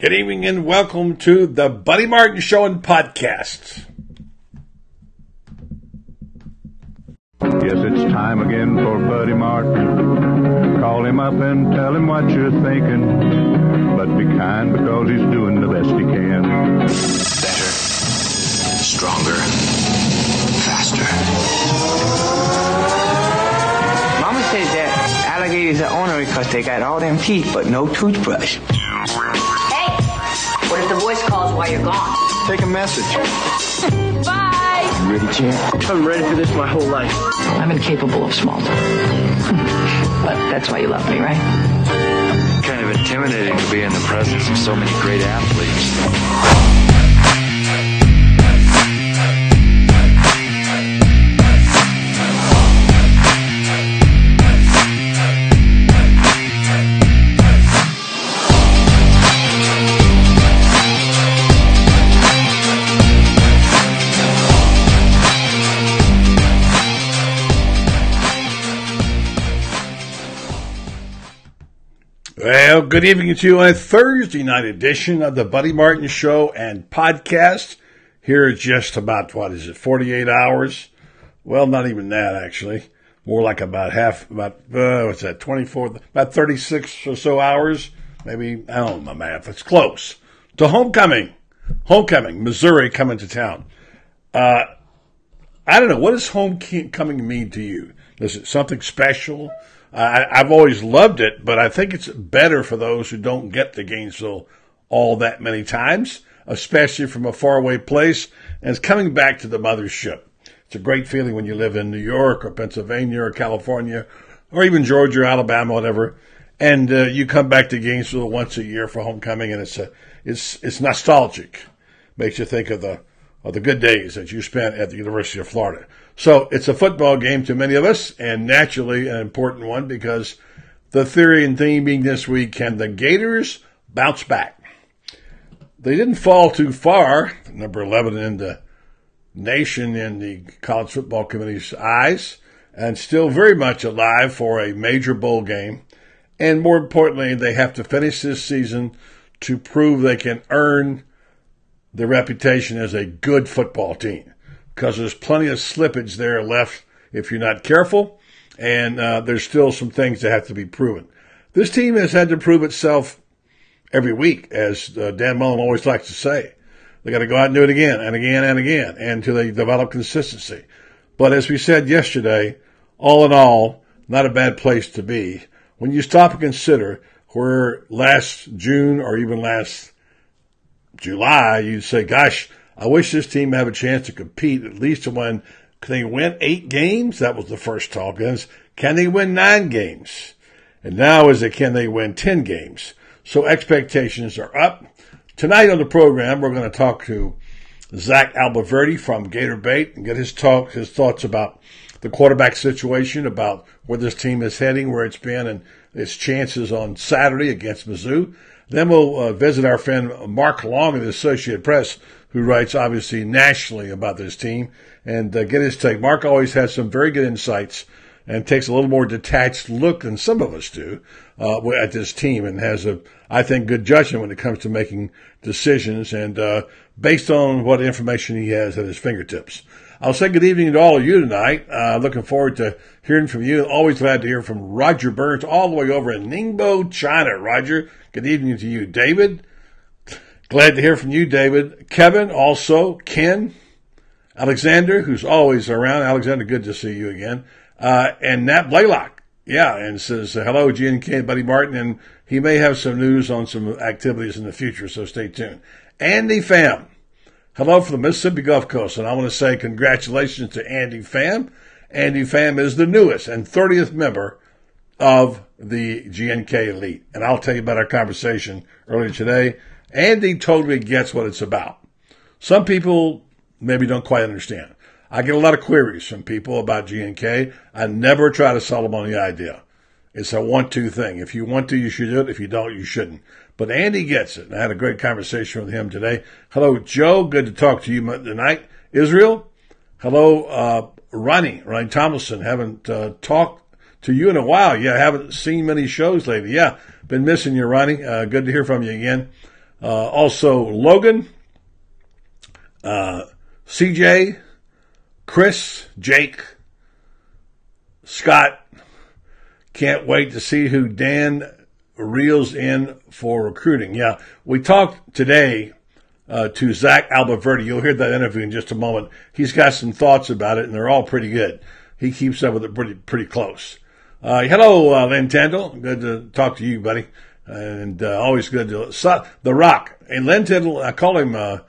Good evening and welcome to the Buddy Martin Show and Podcast. Yes, it's time again for Buddy Martin. Call him up and tell him what you're thinking. But be kind because he's doing the best he can. Better, stronger, faster. Mama says that alligators are ornery because they got all them teeth but no toothbrush. Hey, what if the voice calls while you're gone? Take a message. Bye. You ready, champ? I'm ready for this my whole life. I'm incapable of small talk. but that's why you love me, right? Kind of intimidating to be in the presence of so many great athletes. Good evening to you on a Thursday night edition of the Buddy Martin Show and Podcast. Here is just about, what is it, 48 hours? Well, not even that, actually. More like about half, about, uh, what's that, 24, about 36 or so hours. Maybe, I don't know my math. It's close. To homecoming. Homecoming. Missouri coming to town. Uh, I don't know. What does homecoming mean to you? Is it something special? I, I've always loved it, but I think it's better for those who don't get to Gainesville all that many times, especially from a faraway place. And it's coming back to the mothership. It's a great feeling when you live in New York or Pennsylvania or California or even Georgia or Alabama, whatever. And uh, you come back to Gainesville once a year for homecoming, and it's a, it's it's nostalgic. Makes you think of the of the good days that you spent at the University of Florida. So it's a football game to many of us, and naturally an important one because the theory and theme being this week can the Gators bounce back? They didn't fall too far, number 11 in the nation in the college football committee's eyes, and still very much alive for a major bowl game. And more importantly, they have to finish this season to prove they can earn the reputation as a good football team because there's plenty of slippage there left if you're not careful, and uh, there's still some things that have to be proven. This team has had to prove itself every week, as uh, Dan Mullen always likes to say. They got to go out and do it again and again and again until they develop consistency. But as we said yesterday, all in all, not a bad place to be. When you stop and consider where last June or even last July, you'd say, gosh, I wish this team had a chance to compete at least to win. Can they win eight games? That was the first talk. Can they win nine games? And now is it can they win 10 games? So expectations are up. Tonight on the program, we're going to talk to Zach Abolverdi from Gator Bait and get his talk, his thoughts about the quarterback situation, about where this team is heading, where it's been, and its chances on Saturday against Mizzou. Then we'll uh, visit our friend Mark Long of the Associated Press, who writes obviously nationally about this team, and uh, get his take. Mark always has some very good insights and takes a little more detached look than some of us do uh, at this team, and has a, I think, good judgment when it comes to making decisions, and uh, based on what information he has at his fingertips. I'll say good evening to all of you tonight. Uh, looking forward to hearing from you. Always glad to hear from Roger Burns all the way over in Ningbo, China. Roger, good evening to you. David, glad to hear from you, David. Kevin, also. Ken, Alexander, who's always around. Alexander, good to see you again. Uh, and Nat Blaylock. Yeah, and says, hello, GNK, Buddy Martin, and he may have some news on some activities in the future, so stay tuned. Andy Pham. Hello from the Mississippi Gulf Coast, and I want to say congratulations to Andy Pham. Andy Pham is the newest and 30th member of the GNK Elite. And I'll tell you about our conversation earlier today. Andy totally gets what it's about. Some people maybe don't quite understand. I get a lot of queries from people about GNK. I never try to sell them on the idea. It's a one-two thing. If you want to, you should do it. If you don't, you shouldn't. But Andy gets it. And I had a great conversation with him today. Hello, Joe. Good to talk to you tonight. Israel. Hello, uh, Ronnie, Ronnie Tomlinson. Haven't uh, talked to you in a while. Yeah, haven't seen many shows lately. Yeah, been missing you, Ronnie. Uh, good to hear from you again. Uh, also, Logan, uh, CJ, Chris, Jake, Scott. Can't wait to see who Dan reels in for recruiting. Yeah, we talked today uh, to Zach Abolverdi. You'll hear that interview in just a moment. He's got some thoughts about it, and they're all pretty good. He keeps up with it pretty pretty close. Uh, hello, uh, Lynn Tendall. Good to talk to you, buddy. And uh, always good to so, the Rock and Len Tendall. I call him. Uh,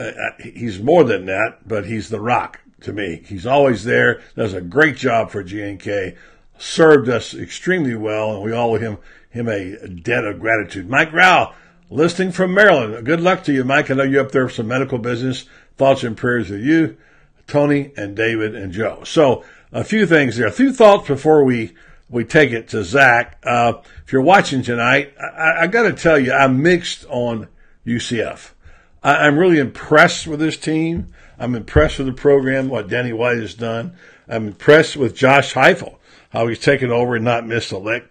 uh, he's more than that, but he's the Rock to me. He's always there. Does a great job for GNK. Served us extremely well, and we owe him him a debt of gratitude. Mike Rao, listening from Maryland. Good luck to you, Mike. I know you're up there for some medical business. Thoughts and prayers with you, Tony and David and Joe. So a few things there. A few thoughts before we we take it to Zach. Uh, if you're watching tonight, I, I got to tell you, I'm mixed on UCF. I, I'm really impressed with this team. I'm impressed with the program, what Danny White has done. I'm impressed with Josh Heupel, how he's taken over and not missed a lick.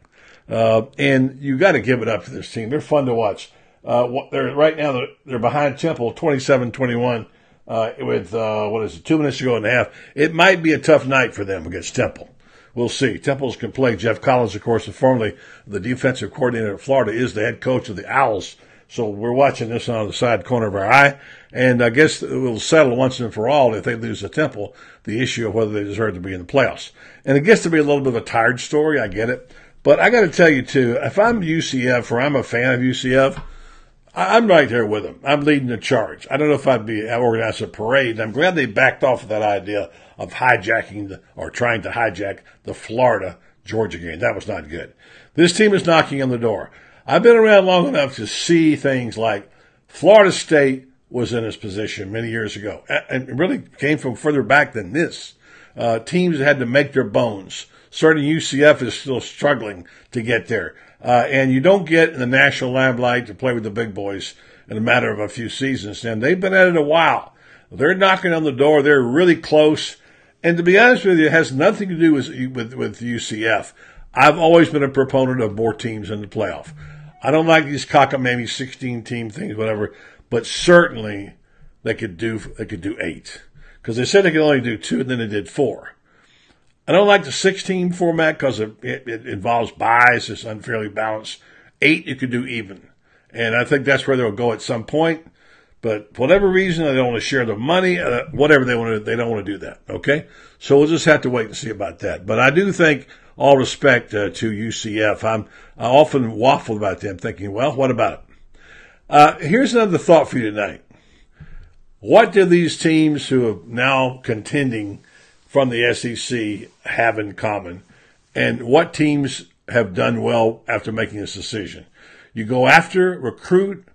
Uh, and you got to give it up to this team. They're fun to watch. Uh, they're right now they're, they're behind Temple 27-21 uh, with uh, what is it two minutes to go and a half. It might be a tough night for them against Temple. We'll see. Temples can play. Geoff Collins, of course, formerly the defensive coordinator at Florida, is the head coach of the Owls. So we're watching this on the side corner of our eye, and I guess we'll settle once and for all if they lose the Temple the issue of whether they deserve to be in the playoffs. And it gets to be a little bit of a tired story. I get it. But I got to tell you too, if I'm UCF or I'm a fan of UCF, I'm right there with them. I'm leading the charge. I don't know if I'd be organizing a parade. I'm glad they backed off of that idea of hijacking the, or trying to hijack the Florida Georgia game. That was not good. This team is knocking on the door. I've been around long enough to see things like Florida State was in this position many years ago, and really came from further back than this. Uh, teams had to make their bones. Certainly, UCF is still struggling to get there. Uh, and you don't get in the national limelight to play with the big boys in a matter of a few seasons. And they've been at it a while. They're knocking on the door. They're really close. And to be honest with you, it has nothing to do with, with, with UCF. I've always been a proponent of more teams in the playoff. I don't like these cockamamie 16 team things, whatever, but certainly they could do, they could do eight. Cause they said they could only do two and then they did four. I don't like the 16 format because it, it, it, involves buys. It's unfairly balanced. Eight, you could do even. And I think that's where they'll go at some point. But for whatever reason, they don't want to share the money, uh, whatever they want to, they don't want to do that. Okay. So we'll just have to wait and see about that. But I do think all respect uh, to UCF. I'm, I often waffle about them thinking, well, what about it? Uh, here's another thought for you tonight. What do these teams who are now contending from the SEC have in common and what teams have done well after making this decision. You go after, recruit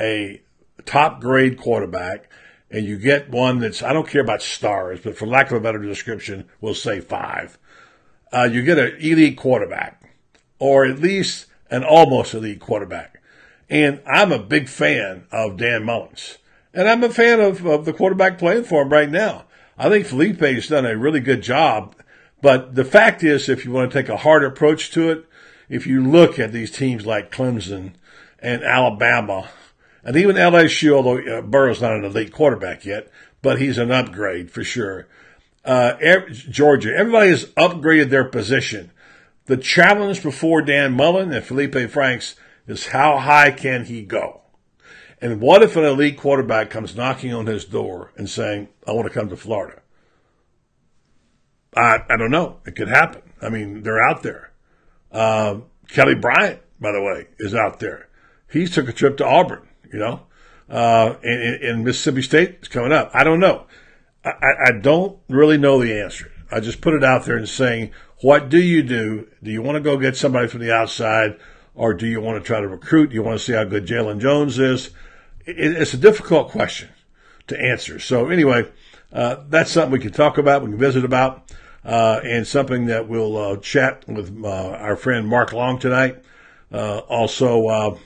a top grade quarterback, and you get one that's, I don't care about stars, but for lack of a better description, we'll say five. Uh, you get an elite quarterback, or at least an almost elite quarterback. And I'm a big fan of Dan Mullins. And I'm a fan of, of the quarterback playing for him right now. I think Feleipe's done a really good job. But the fact is, if you want to take a hard approach to it, if you look at these teams like Clemson and Alabama, and even LSU, although uh, Burrow's not an elite quarterback yet, but he's an upgrade for sure. Uh, Georgia, everybody has upgraded their position. The challenge before Dan Mullen and Feleipe Franks is how high can he go? And what if an elite quarterback comes knocking on his door and saying, I want to come to Florida? I, I don't know. It could happen. I mean, they're out there. Uh, Kelly Bryant, by the way, is out there. He took a trip to Auburn, you know, uh, and, and Mississippi State is coming up. I don't know. I, I don't really know the answer. I just put it out there and saying, what do you do? Do you want to go get somebody from the outside or do you want to try to recruit? Do you want to see how good Jalen Jones is? It's a difficult question to answer. So anyway, uh, that's something we can talk about, we can visit about, uh, and something that we'll uh, chat with uh, our friend Mark Long tonight. Uh, also, uh,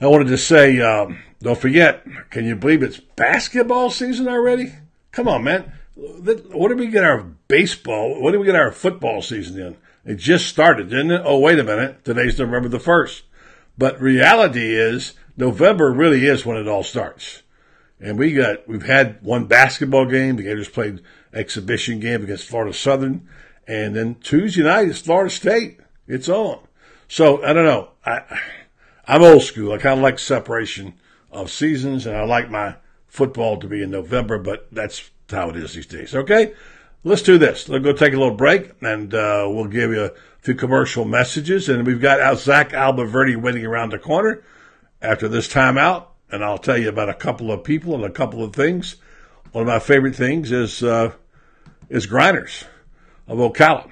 I wanted to say, um, don't forget, can you believe it's basketball season already? Come on, man. What did we get our baseball? What did we get our football season in? It just started, didn't it? Oh, wait a minute. Today's November the 1st. But reality is November really is when it all starts. And we got, we've had one basketball game. The Gators played exhibition game against Florida Southern. And then Tuesday night is Florida State. It's on. So I don't know. I, I'm old school. I kind of like separation of seasons and I like my football to be in November, but that's how it is these days. Okay. Let's do this. Let's go take a little break and, uh, we'll give you a few commercial messages and we've got out Zach Abolverdi waiting around the corner after this timeout and I'll tell you about a couple of people and a couple of things. One of my favorite things is uh, is Grinders of Ocala.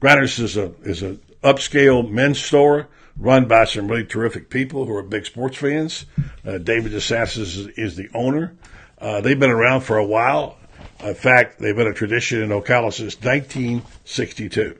Grinders is a is a upscale men's store run by some really terrific people who are big sports fans. Uh, David DeSantis is, is the owner. Uh, they've been around for a while. In fact, they've been a tradition in Ocala since 1962.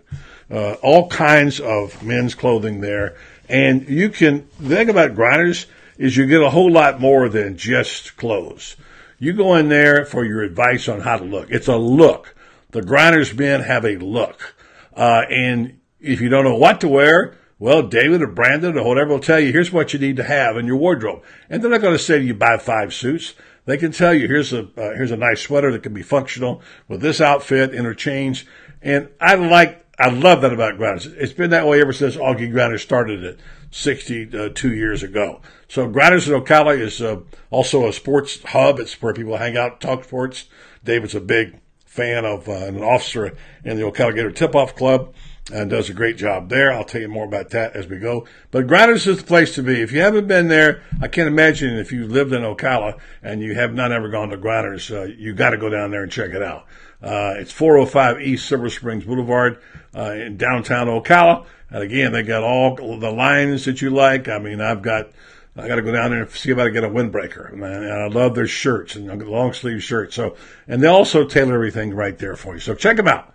Uh, all kinds of men's clothing there. And you can, the thing about Grinders is you get a whole lot more than just clothes. You go in there for your advice on how to look. It's a look. The grinders men have a look. Uh, and if you don't know what to wear, well, David or Brandon or whatever will tell you, here's what you need to have in your wardrobe. And they're not going to say to you, buy five suits. They can tell you, here's a, uh, here's a nice sweater that can be functional with this outfit, interchange. And I like, I love that about Grinders. It's been that way ever since Augie Grinders started it 62 years ago. So Grinders in Ocala is uh, also a sports hub. It's where people hang out, talk sports. David's a big fan of uh, an officer in the Ocala Gator Tip-Off Club and does a great job there. I'll tell you more about that as we go. But Grinders is the place to be. If you haven't been there, I can't imagine if you lived in Ocala and you have not ever gone to Grinders, uh, you got to go down there and check it out. Uh, it's 405 East Silver Springs Boulevard uh, in downtown Ocala. And again, they got all the lines that you like. I mean, I've got I got to go down there and see if I can get a windbreaker. And I love their shirts and long sleeve shirts. So, and they also tailor everything right there for you. So check them out.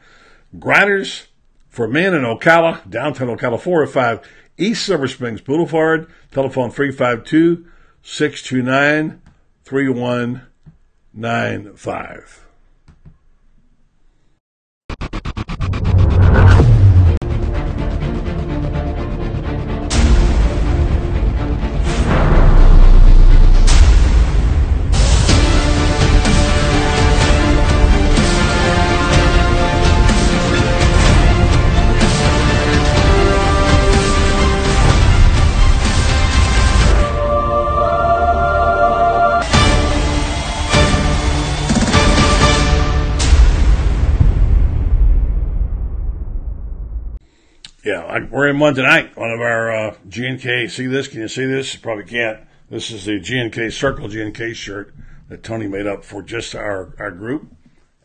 Grinders for men in Ocala, downtown Ocala, 405 East Silver Springs Boulevard. Telephone 352 629 3195. Yeah, we're in one tonight. One of our uh, G&K. See this? Can you see this? Probably can't. This is the G&K Circle G&K shirt that Tony made up for just our, our group.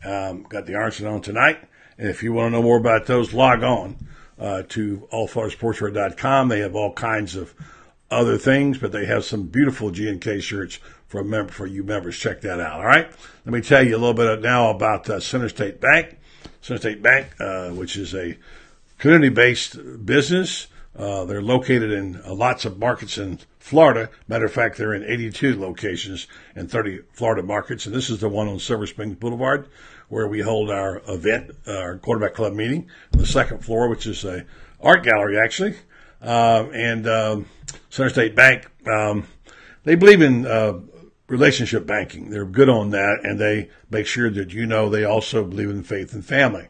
Um, got the Arsenal on tonight. And if you want to know more about those, log on uh, to allfloridasportswear.com. They have all kinds of other things, but they have some beautiful G&K shirts for member, for you members. Check that out. All right. Let me tell you a little bit now about uh, Center State Bank. Center State Bank, uh, which is a community based business. Uh, they're located in uh, lots of markets in Florida. Matter of fact, they're in 82 locations in 30 Florida markets. And this is the one on Silver Springs Boulevard where we hold our event, uh, our quarterback club meeting on the second floor, which is a art gallery actually. Um, and um, Center State Bank, um, they believe in uh, relationship banking. They're good on that, and they make sure that you know they also believe in faith and family.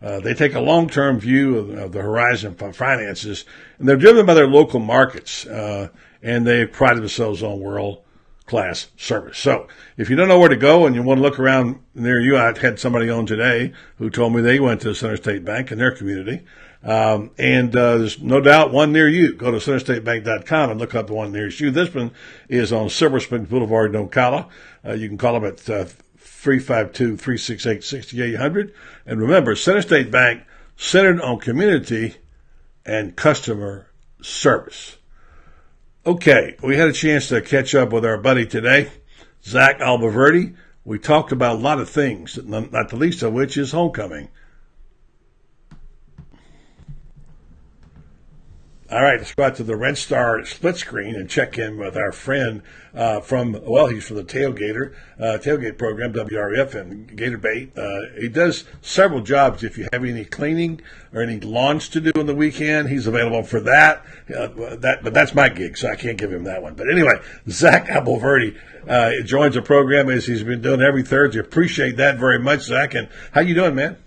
Uh, they take a long-term view of, of, the horizon for finances, and they're driven by their local markets, uh, and they pride themselves on world-class service. So, if you don't know where to go and you want to look around near you, I had somebody on today who told me they went to the Center State Bank in their community, um, and uh, there's no doubt one near you. Go to centerstatebank.com and look up the one nearest you. This one is on Silver Springs Boulevard in Ocala. Uh, you can call them at uh, 352 368 6800. And remember, Center State Bank centered on community and customer service. Okay, we had a chance to catch up with our buddy today, Zach Abolverdi. We talked about a lot of things, not the least of which is homecoming. All right, let's go out to the Red Star split screen and check in with our friend uh, from, well, he's from the Tailgater, uh, Tailgate program, WRUF, and Gator Bait. Uh, he does several jobs. If you have any cleaning or any lawns to do on the weekend, he's available for that. Uh, that but that's my gig, so I can't give him that one. But anyway, Zach Abolverdi uh, joins the program as he's been doing every Thursday. Appreciate that very much, Zach. And how you doing, man?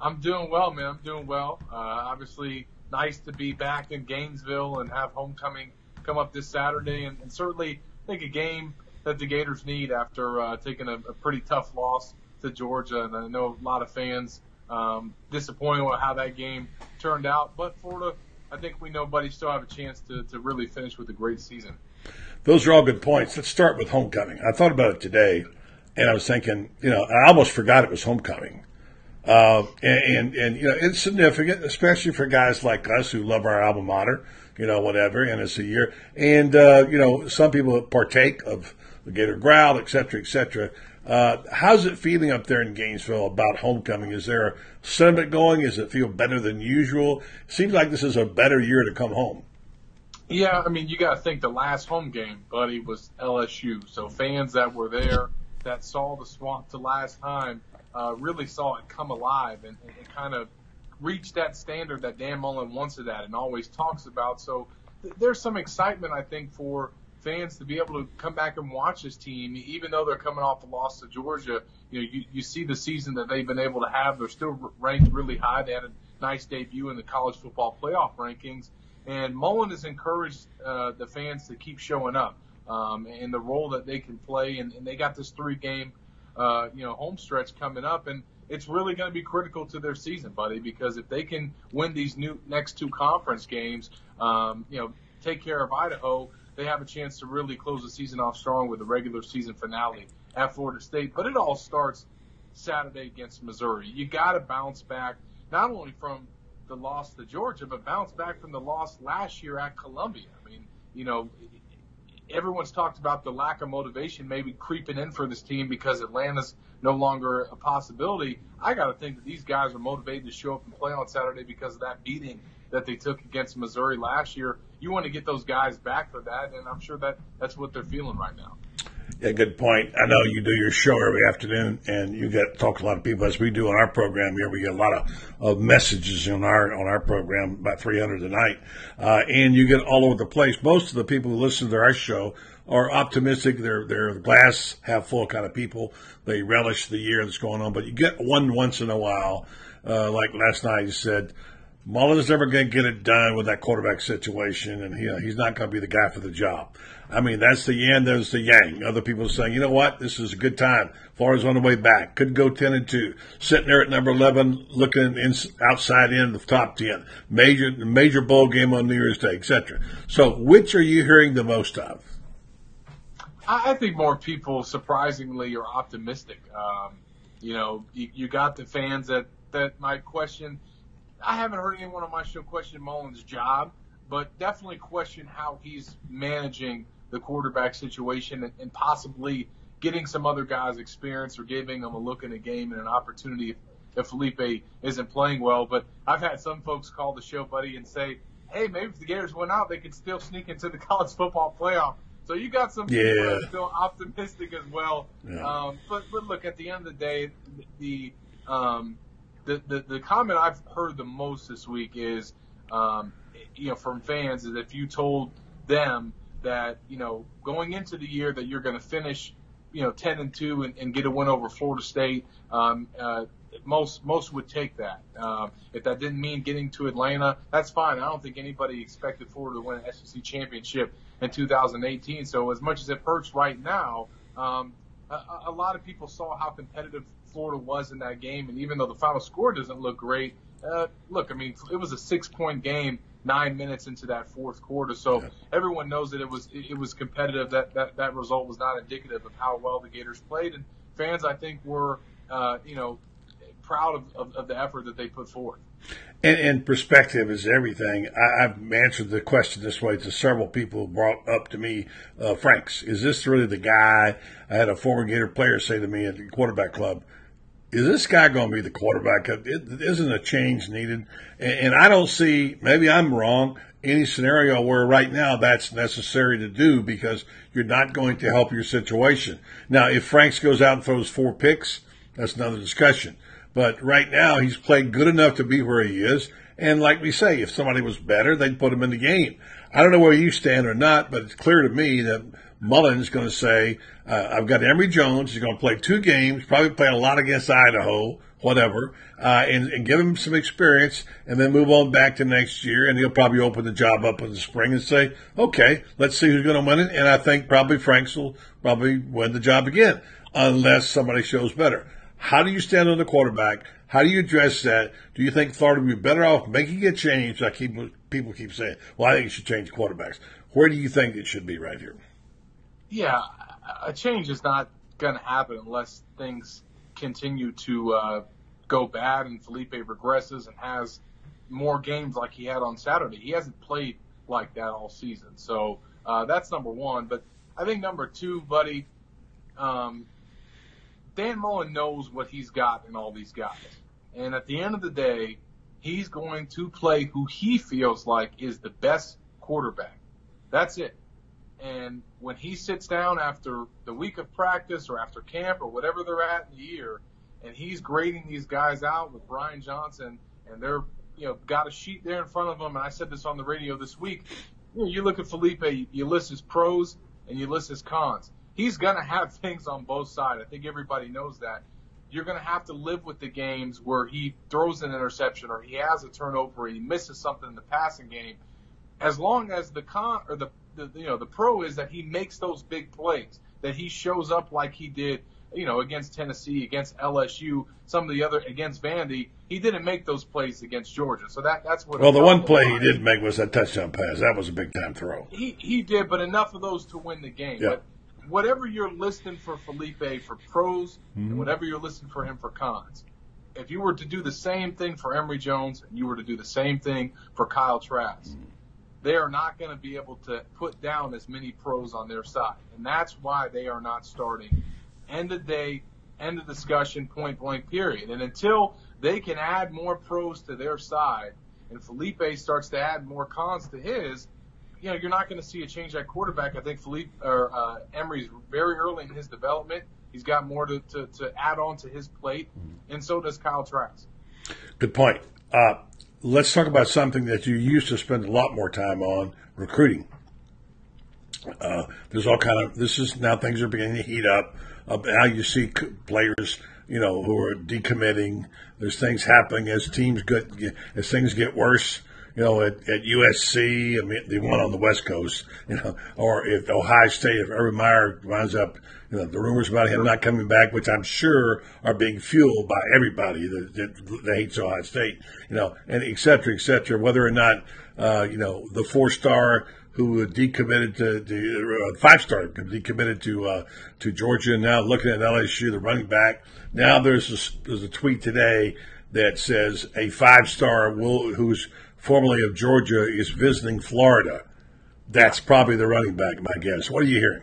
I'm doing well, man. I'm doing well. Uh, obviously nice to be back in Gainesville and have homecoming come up this Saturday, and, and certainly I think a game that the Gators need after uh, taking a, a pretty tough loss to Georgia. And I know a lot of fans um, disappointed with how that game turned out, but Florida, I think we know, buddy, still have a chance to, to really finish with a great season. Those are all good points. Let's start with homecoming. I thought about it today, and I was thinking, you know, I almost forgot it was homecoming. Uh, and, and, and, you know, it's significant, especially for guys like us who love our alma mater, you know, whatever, and it's a year. And, uh, you know, some people partake of the Gator Growl, et cetera, et cetera. Uh, how's it feeling up there in Gainesville about homecoming? Is there a sentiment going? Does it feel better than usual? Seems like this is a better year to come home. Yeah, I mean, you got to think the last home game, buddy, was LSU. So fans that were there that saw the swamp the last time – uh, really saw it come alive and, and, kind of reach that standard that Dan Mullen wants it at and always talks about. So th- there's some excitement, I think, for fans to be able to come back and watch this team, even though they're coming off the loss to Georgia. You know, you, you see the season that they've been able to have. They're still ranked really high. They had a nice debut in the college football playoff rankings. And Mullen has encouraged uh, the fans to keep showing up um, and the role that they can play. And, and they got this three game uh, you know, home stretch coming up, and it's really going to be critical to their season, buddy, because if they can win these new next two conference games, um, you know, take care of Idaho, they have a chance to really close the season off strong with a regular season finale at Florida State. But it all starts Saturday against Missouri. You got to bounce back not only from the loss to Georgia, but bounce back from the loss last year at Columbia. I mean, you know, everyone's talked about the lack of motivation maybe creeping in for this team because Atlanta's no longer a possibility. I got to think that these guys are motivated to show up and play on Saturday because of that beating that they took against Missouri last year. You want to get those guys back for that, and I'm sure that that's what they're feeling right now. Yeah, good point. I know you do your show every afternoon, and you get talk to a lot of people as we do on our program here. We get a lot of, of messages on our on our program, about 300 a night, uh, and you get all over the place. Most of the people who listen to our show are optimistic. They're they're glass half full kind of people. They relish the year that's going on, but you get one once in a while, uh, like last night. You said. Mullen's never going to get it done with that quarterback situation, and he, he's not going to be the guy for the job. I mean, that's the yin, there's the yang. Other people are saying, you know what, this is a good time. Florida's on the way back. Could go 10 and 2. Sitting there at number 11, looking in, outside in the top 10. Major, major bowl game on New Year's Day, etc. So, which are you hearing the most of? I think more people, surprisingly, are optimistic. Um, you know, you, you got the fans that, that might question. I haven't heard anyone on my show question Mullen's job, but definitely question how he's managing the quarterback situation and, and possibly getting some other guys experience or giving them a look in a game and an opportunity if, if Feleipe isn't playing well. But I've had some folks call the show, buddy, and say, hey, maybe if the Gators went out, they could still sneak into the college football playoff. So you got some people yeah. that are still optimistic as well. Yeah. Um, but but look, at the end of the day, the um, the, the the comment I've heard the most this week is, um, you know, from fans is if you told them that you know going into the year that you're going to finish you know 10 and 2 and, and get a win over Florida State um, uh, most most would take that. Um, if that didn't mean getting to Atlanta that's fine. I don't think anybody expected Florida to win an SEC championship in 2018 so as much as it hurts right now um, a, a lot of people saw how competitive Florida was in that game. And even though the final score doesn't look great uh, look I mean it was a six point game nine minutes into that fourth quarter. So yeah. everyone knows that it was it was competitive. That, that that result was not indicative of how well the Gators played, and fans I think were uh, you know proud of, of, of, the effort that they put forth. And, and perspective is everything. I, have answered the question this way to several people who brought up to me, uh, Franks, is this really the guy? I had a former Gator player say to me at the quarterback club, is this guy going to be the quarterback? It isn't a change needed. And, and I don't see, maybe I'm wrong. any scenario where right now that's necessary to do because you're not going to help your situation. Now, if Franks goes out and throws four picks, that's another discussion. But right now, he's played good enough to be where he is. And like we say, if somebody was better, they'd put him in the game. I don't know where you stand or not, but it's clear to me that Mullen's going to say, uh, I've got Emory Jones. He's going to play two games, probably play a lot against Idaho, whatever, uh, and, and, give him some experience, and then move on back to next year. And he'll probably open the job up in the spring and say, okay, let's see who's going to win it. And I think probably Franks will probably win the job again, unless somebody shows better. How do you stand on the quarterback? How do you address that? Do you think Florida would be better off making a change? I keep people keep saying, "Well, I think you should change quarterbacks." Where do you think it should be right here? Yeah, a change is not going to happen unless things continue to uh, go bad and Feleipe regresses and has more games like he had on Saturday. He hasn't played like that all season, so uh, that's number one. But I think number two, buddy, um, Dan Mullen knows what he's got in all these guys. And at the end of the day, he's going to play who he feels like is the best quarterback. That's it. And when he sits down after the week of practice or after camp or whatever they're at in the year, and he's grading these guys out with Brian Johnson, and they're you know got a sheet there in front of them. And I said this on the radio this week. You, know, you look at Feleipe, you list his pros and you list his cons he's to have things on both sides. I think everybody knows that. You're to have to live with the games where he throws an interception or he has a turnover or he misses something in the passing game. As long as the con or the, the you know the pro is that he makes those big plays, that he shows up like he did you know, against Tennessee, against LSU, some of the other against Vandy, he didn't make those plays against Georgia. So that that's what. Well, the one play he did make was that touchdown pass. That was a big time throw. He he did, but enough of those to win the game. Yeah. But whatever you're listing for Feleipe for pros mm-hmm. and whatever you're listing for him for cons, if you were to do the same thing for Emory Jones and you were to do the same thing for Kyle Trask, mm-hmm. They are not going to be able to put down as many pros on their side. And that's why they are not starting. End of day, end of discussion, point blank, period. And until they can add more pros to their side and Feleipe starts to add more cons to his, you know, you're not going to see a change at quarterback. I think Feleipe or uh, Emory's very early in his development. He's got more to, to, to add on to his plate, and so does Kyle Trask. Good point. Uh, let's talk about something that you used to spend a lot more time on recruiting. Uh, there's all kind of this is now things are beginning to heat up. Uh, now you see players, you know, who are decommitting. There's things happening as teams get as things get worse you know, at, at USC, I mean, the one on the West Coast, you know, or if Ohio State, if Urban Meyer winds up, you know, the rumors about him not coming back, which I'm sure are being fueled by everybody that, that, that hates Ohio State, you know, and et cetera, et cetera, whether or not, uh, you know, the four star who decommitted to, uh, five star decommitted to uh, to Georgia. Now looking at LSU, the running back. Now there's a, there's a tweet today that says a five star will who's formerly of Georgia, is visiting Florida. That's probably the running back, my guess. What are you hearing?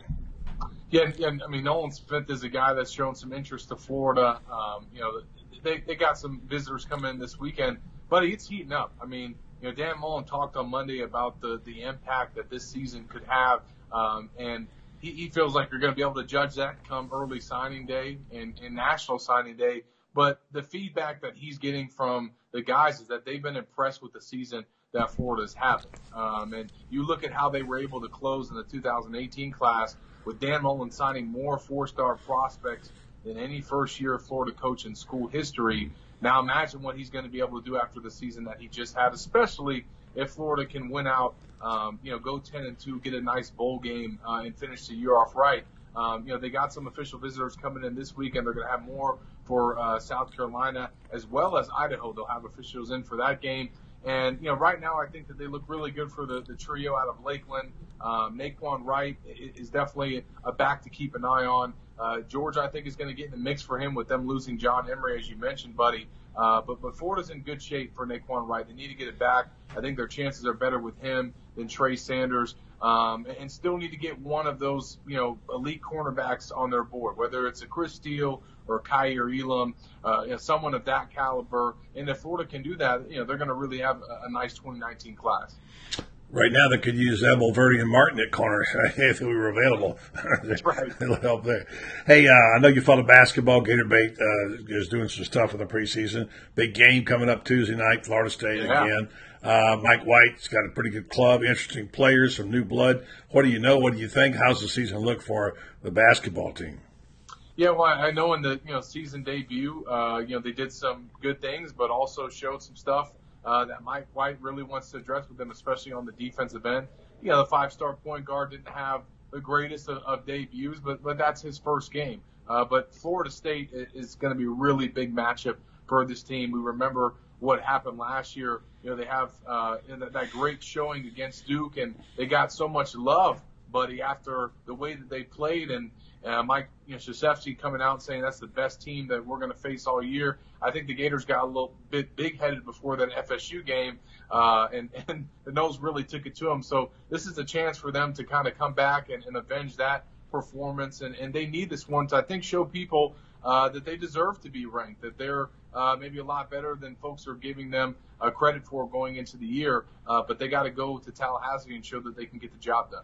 Yeah, yeah I mean, Nolan Smith is a guy that's shown some interest to Florida. Um, you know, they, they got some visitors coming in this weekend, but it's heating up. I mean, you know, Dan Mullen talked on Monday about the, the impact that this season could have, um, and he, he feels like you're going to be able to judge that come early signing day and, and national signing day but the feedback that he's getting from the guys is that they've been impressed with the season that Florida's having. Um, and you look at how they were able to close in the 2018 class with Dan Mullen signing more four-star prospects than any first-year Florida coach in school history. Now imagine what he's going to be able to do after the season that he just had, especially if Florida can win out, um, you know, go 10 and 2, get a nice bowl game, uh, and finish the year off right. Um, you know, they got some official visitors coming in this week, and they're going to have more for uh, South Carolina as well as Idaho. They'll have officials in for that game. And, you know, right now I think that they look really good for the, the trio out of Lakeland. Um, Nay'Quan Wright is definitely a back to keep an eye on. Uh, Georgia, I think, is going to get in the mix for him with them losing John Emery, as you mentioned, buddy. Uh, but, but Florida's in good shape for Nay'Quan Wright. They need to get it back. I think their chances are better with him than Trey Sanders. Um, and still need to get one of those, you know, elite cornerbacks on their board, whether it's a Chris Steele or Kaiir Elam, uh, you know, someone of that caliber. And if Florida can do that, you know, they're going to really have a, a nice 2019 class. Right now, they could use Abolverdi and Martin at corner if we were available. That's right. It'll help there. Hey, uh, I know you follow basketball. Gator Bait uh, is doing some stuff in the preseason. Big game coming up Tuesday night, Florida State Yeah. again. Uh, Mike White's got a pretty good club, interesting players, some new blood. What do you know? What do you think? How's the season look for the basketball team? Yeah, well, I know in the you know season debut, uh, you know they did some good things, but also showed some stuff uh, that Mike White really wants to address with them, especially on the defensive end. You know, the five-star point guard didn't have the greatest of, of debuts, but but that's his first game. Uh, but Florida State is going to be a really big matchup for this team. We remember what happened last year. You know, they have uh, that, great showing against Duke, and they got so much love, buddy, after the way that they played and uh, Mike you know, Krzyzewski coming out and saying that's the best team that we're going to face all year. I think the Gators got a little bit big headed before that FSU game, uh, and, and the Noles really took it to them. So this is a chance for them to kind of come back and, and avenge that performance, and, and they need this one to, I think, show people uh, that they deserve to be ranked, that they're uh, maybe a lot better than folks are giving them uh, credit for going into the year. Uh, but they got to go to Tallahassee and show that they can get the job done.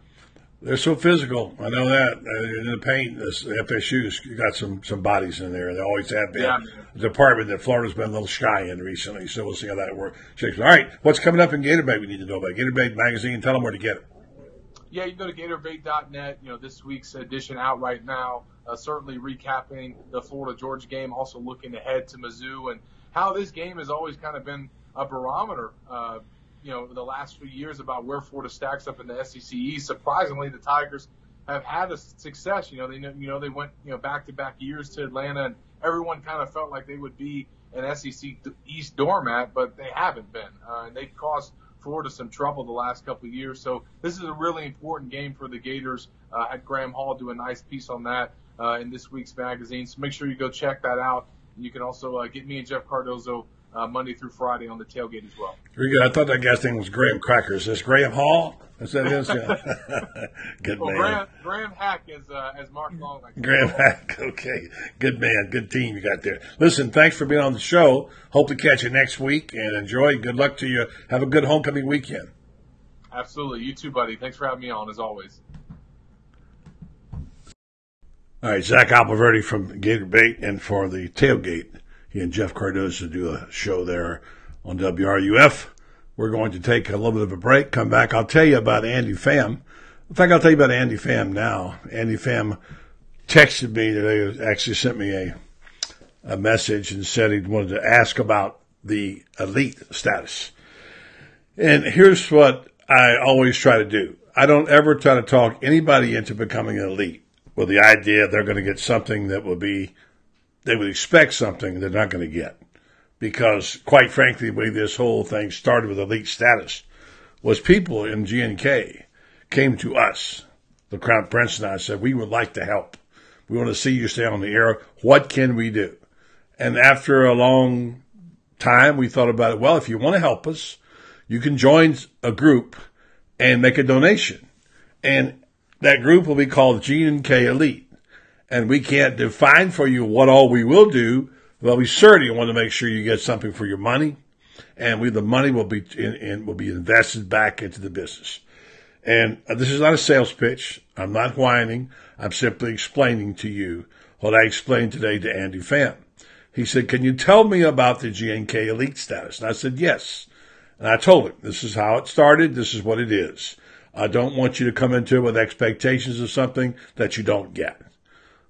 They're so physical. I know that. Uh, in the paint, this FSU's got some some bodies in there. They always have been. Yeah. Department that Florida's been a little shy in recently, so we'll see how that works. All right, what's coming up in Gator Bait we need to know about? Gator Bait magazine. Tell them where to get it. Yeah, you can go to GatorBait.net. You know, this week's edition out right now. Uh, certainly recapping the Florida Georgia game, also looking ahead to Mizzou and how this game has always kind of been a barometer. Uh, you know, the last few years about where Florida stacks up in the SEC East. Surprisingly, the Tigers have had a success. You know, they you know they went you know back to back years to Atlanta, and everyone kind of felt like they would be an SEC East doormat, but they haven't been. Uh, and they've caused Florida some trouble the last couple of years. So this is a really important game for the Gators. Uh, had Graham Hall do a nice piece on that uh, in this week's magazine. So make sure you go check that out. You can also uh, get me and Jeff Cardozo uh, Monday through Friday on the tailgate as well. Very good. I thought that guy's name was Graham Crackers. Is this Graham Hall? Is that his? good Well, man. Graham, Graham Hack is uh, as Mark Long. Graham Hack. Okay. Good man. Good team you got there. Listen, thanks for being on the show. Hope to catch you next week and enjoy. Good luck to you. Have a good homecoming weekend. Absolutely. You too, buddy. Thanks for having me on as always. All right, Zach Abolverdi from Gator Bait and for the tailgate. He and Jeff Cardozo do a show there on WRUF. We're going to take a little bit of a break, come back. I'll tell you about Andy Pham. In fact, I'll tell you about Andy Pham now. Andy Pham texted me today, actually sent me a, a message and said he wanted to ask about the elite status. And here's what I always try to do. I don't ever try to talk anybody into becoming an elite with the idea they're going to get something that would be, they would expect something they're not going to get. Because quite frankly, the way this whole thing started with elite status was people in GNK came to us, the Crown Prince and I said, we would like to help. We want to see you stay on the air. What can we do? And after a long time, we thought about it. Well, if you want to help us, you can join a group and make a donation. And that group will be called G&K Elite. And we can't define for you what all we will do, but we certainly want to make sure you get something for your money. And we, the money will be in, in, will be invested back into the business. And uh, this is not a sales pitch. I'm not whining. I'm simply explaining to you what I explained today to Andy Pham. He said, can you tell me about the GNK elite status? And I said, yes. And I told him, this is how it started. This is what it is. I don't want you to come into it with expectations of something that you don't get.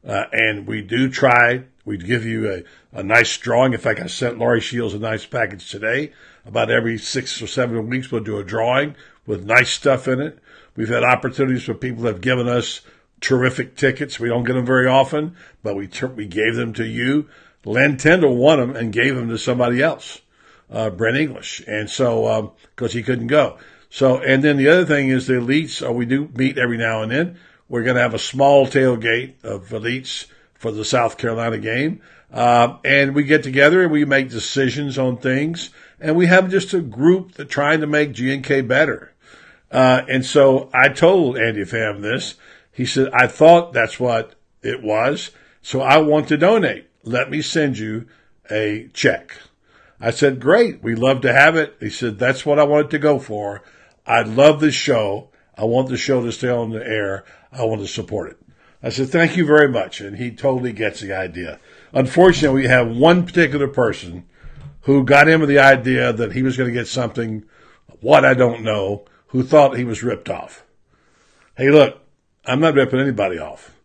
Uh, and we do try, we give you a, a nice drawing. In fact, I sent Laurie Shields a nice package today. About every six or seven weeks, we'll do a drawing with nice stuff in it. We've had opportunities where people that have given us terrific tickets. We don't get them very often, but we, ter- we gave them to you. Len Tyndall won them and gave them to somebody else, uh, Brent English. And so, um, cause he couldn't go. So, and then the other thing is the elites, uh, we do meet every now and then. We're going to have a small tailgate of elites for the South Carolina game. Uh, and we get together and we make decisions on things and we have just a group that trying to make GNK better. Uh, and so I told Andy Pham this. He said, I thought that's what it was. So I want to donate. Let me send you a check. I said, great. We love to have it. He said, that's what I wanted to go for. I love this show. I want the show to stay on the air. I want to support it. I said, thank you very much. And he totally gets the idea. Unfortunately, we have one particular person who got him the idea that he was going to get something, what I don't know, who thought he was ripped off. Hey, look, I'm not ripping anybody off.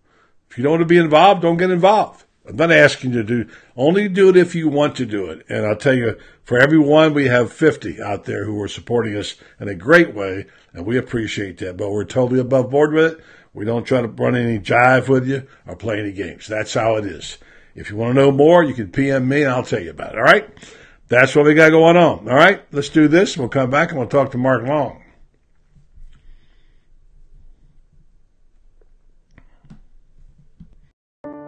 If you don't want to be involved, don't get involved. I'm not asking you to do, only do it if you want to do it. And I'll tell you, for everyone, we have 50 out there who are supporting us in a great way, and we appreciate that. But we're totally above board with it. We don't try to run any jive with you or play any games. That's how it is. If you want to know more, you can PM me and I'll tell you about it. All right? That's what we got going on. All right? Let's do this. We'll come back and we'll talk to Mark Long.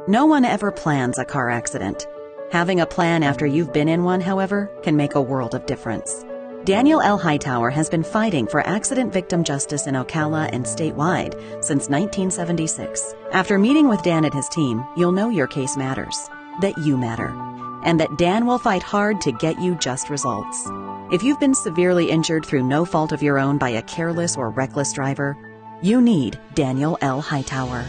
No one ever plans a car accident. Having a plan after you've been in one, however, can make a world of difference. Daniel L. Hightower has been fighting for accident victim justice in Ocala and statewide since 1976. After meeting with Dan and his team, you'll know your case matters, that you matter, and that Dan will fight hard to get you just results. If you've been severely injured through no fault of your own by a careless or reckless driver, you need Daniel L. Hightower.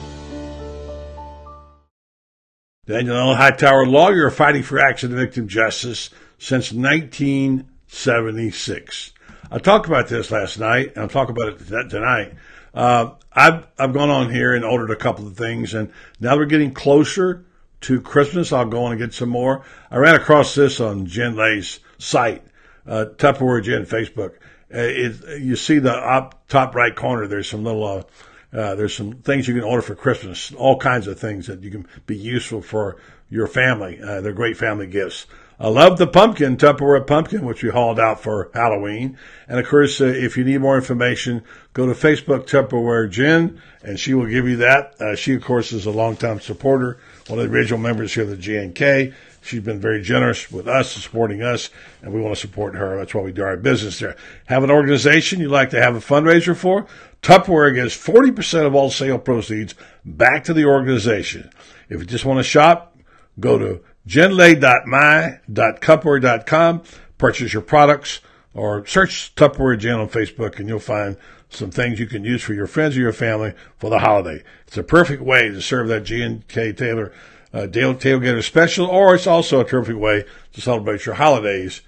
Daniel L. Hightower, lawyer fighting for accident victim justice since 1976. I talked about this last night, and I'll talk about it tonight. Uh, I've, I've gone on here and ordered a couple of things, and now we're getting closer to Christmas. I'll go on and get some more. I ran across this on Jen Lay's site, uh, Tupperware Jen Facebook. Uh, it, you see the top right corner, there's some little, uh, there's some things you can order for Christmas, all kinds of things that you can be useful for your family. Uh, they're great family gifts. I love the pumpkin, Tupperware pumpkin, which we hauled out for Halloween. And of course, uh, if you need more information, go to Facebook Tupperware Jen, and she will give you that. Uh, she, of course, is a longtime supporter, one of the original members here of the GNK. She's been very generous with us, supporting us, and we want to support her. That's why we do our business there. Have an organization you'd like to have a fundraiser for? Tupperware gives 40% of all sale proceeds back to the organization. If you just want to shop, go to jenlay.my.cupware.com. Purchase your products or search Tupperware Jen on Facebook and you'll find some things you can use for your friends or your family for the holiday. It's a perfect way to serve that G&K Taylor uh, tailgater special, or it's also a terrific way to celebrate your holidays,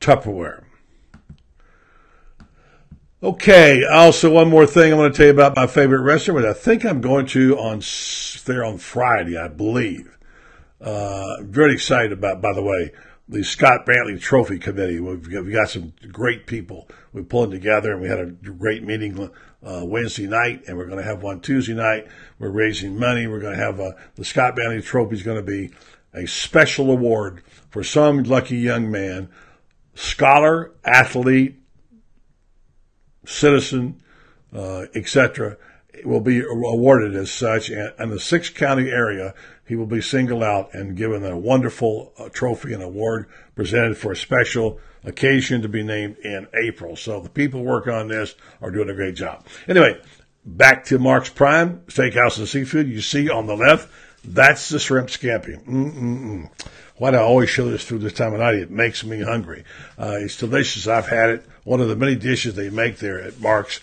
Tupperware. Okay, also one more thing I want to tell you about my favorite restaurant. Which I think I'm going to on there on Friday, I believe. Uh, very excited about, by the way, the Scott Brantley Trophy Committee. We've got, we got some great people. We're pulling together and we had a great meeting uh, Wednesday night, and we're going to have one Tuesday night. We're raising money. We're going to have uh, the Scott Brantley Trophy is going to be a special award for some lucky young man, scholar, athlete, citizen, uh, etc. Will be awarded as such, and in the six county area, he will be singled out and given a wonderful uh, trophy and award presented for a special occasion to be named in April. So the people working on this are doing a great job. Anyway, back to Mark's Prime Steakhouse and Seafood. You see on the left, that's the shrimp scampi. Mm-mm-mm. Why do I always show this through this time of night? It makes me hungry. Uh, it's delicious. I've had it. One of the many dishes they make there at Mark's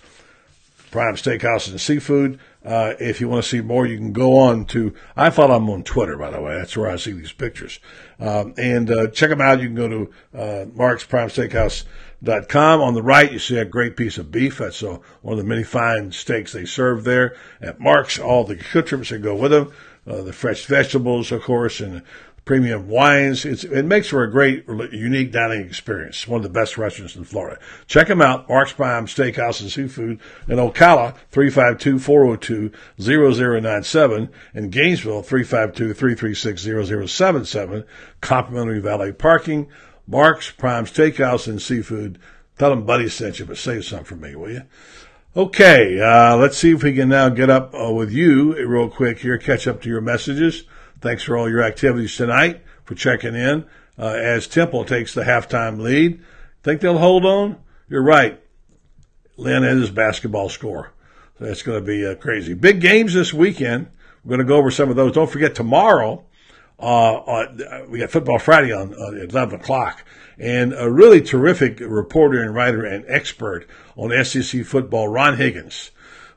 Prime Steakhouse and Seafood. Uh, if you want to see more, you can go on to, I follow them on Twitter, by the way. That's where I see these pictures. Um, and uh, check them out. You can go to uh, Mark's Prime Steakhouse.com. On the right, you see a great piece of beef. That's uh, one of the many fine steaks they serve there at Mark's. All the accoutrements that go with them. Uh, the fresh vegetables, of course, and premium wines. It's, it makes for a great, unique dining experience. One of the best restaurants in Florida. Check them out. Mark's Prime Steakhouse and Seafood in Ocala, 352-402-0097. In Gainesville, 352-336-0077. Complimentary valet parking. Mark's Prime Steakhouse and Seafood. Tell them Buddy sent you, but save some for me, will you? Okay, uh, let's see if we can now get up uh, with you real quick here, catch up to your messages. Thanks for all your activities tonight, for checking in. Uh, as Temple takes the halftime lead, think they'll hold on? You're right. Lynn is his basketball score. So that's going to be uh, crazy. Big games this weekend. We're going to go over some of those. Don't forget tomorrow Uh, on, we got Football Friday on, on at 11 o'clock. And a really terrific reporter and writer and expert on SEC football, Ron Higgins,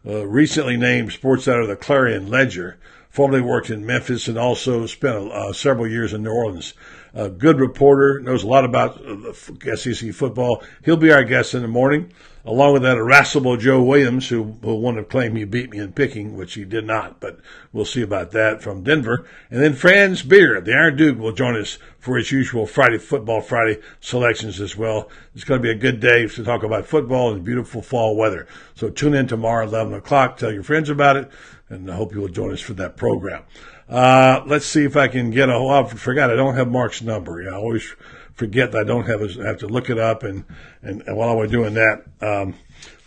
uh, recently named sports editor of the Clarion Ledger, formerly worked in Memphis and also spent uh, several years in New Orleans. A good reporter, knows a lot about uh, SEC football. He'll be our guest in the morning along with that irascible Joe Williams, who will want to claim he beat me in picking, which he did not, but we'll see about that from Denver. And then Franz Beard, the Iron Duke, will join us for his usual Friday Football Friday selections as well. It's going to be a good day to talk about football and beautiful fall weather. So tune in tomorrow at 11 o'clock. Tell your friends about it, and I hope you will join us for that program. Uh, let's see if I can get a. Oh, I forgot I don't have Mark's number. I always forget that I don't have I have to look it up and and, and while we're doing that. Um,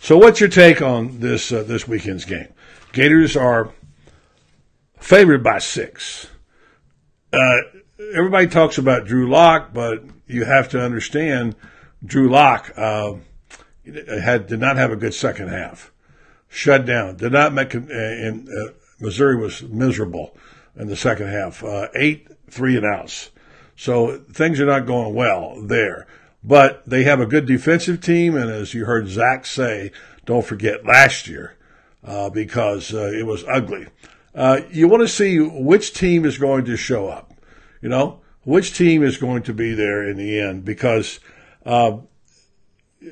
so what's your take on this uh, this weekend's game? Gators are favored by six. Uh, everybody talks about Drew Lock, but you have to understand Drew Lock uh, had did not have a good second half. Shut down. Did not make. in uh, Missouri was miserable in the second half. Uh, eight three and outs. So things are not going well there. But they have a good defensive team, and as you heard Zach say, don't forget last year uh, because uh, it was ugly. Uh, you want to see which team is going to show up. You know, which team is going to be there in the end because uh,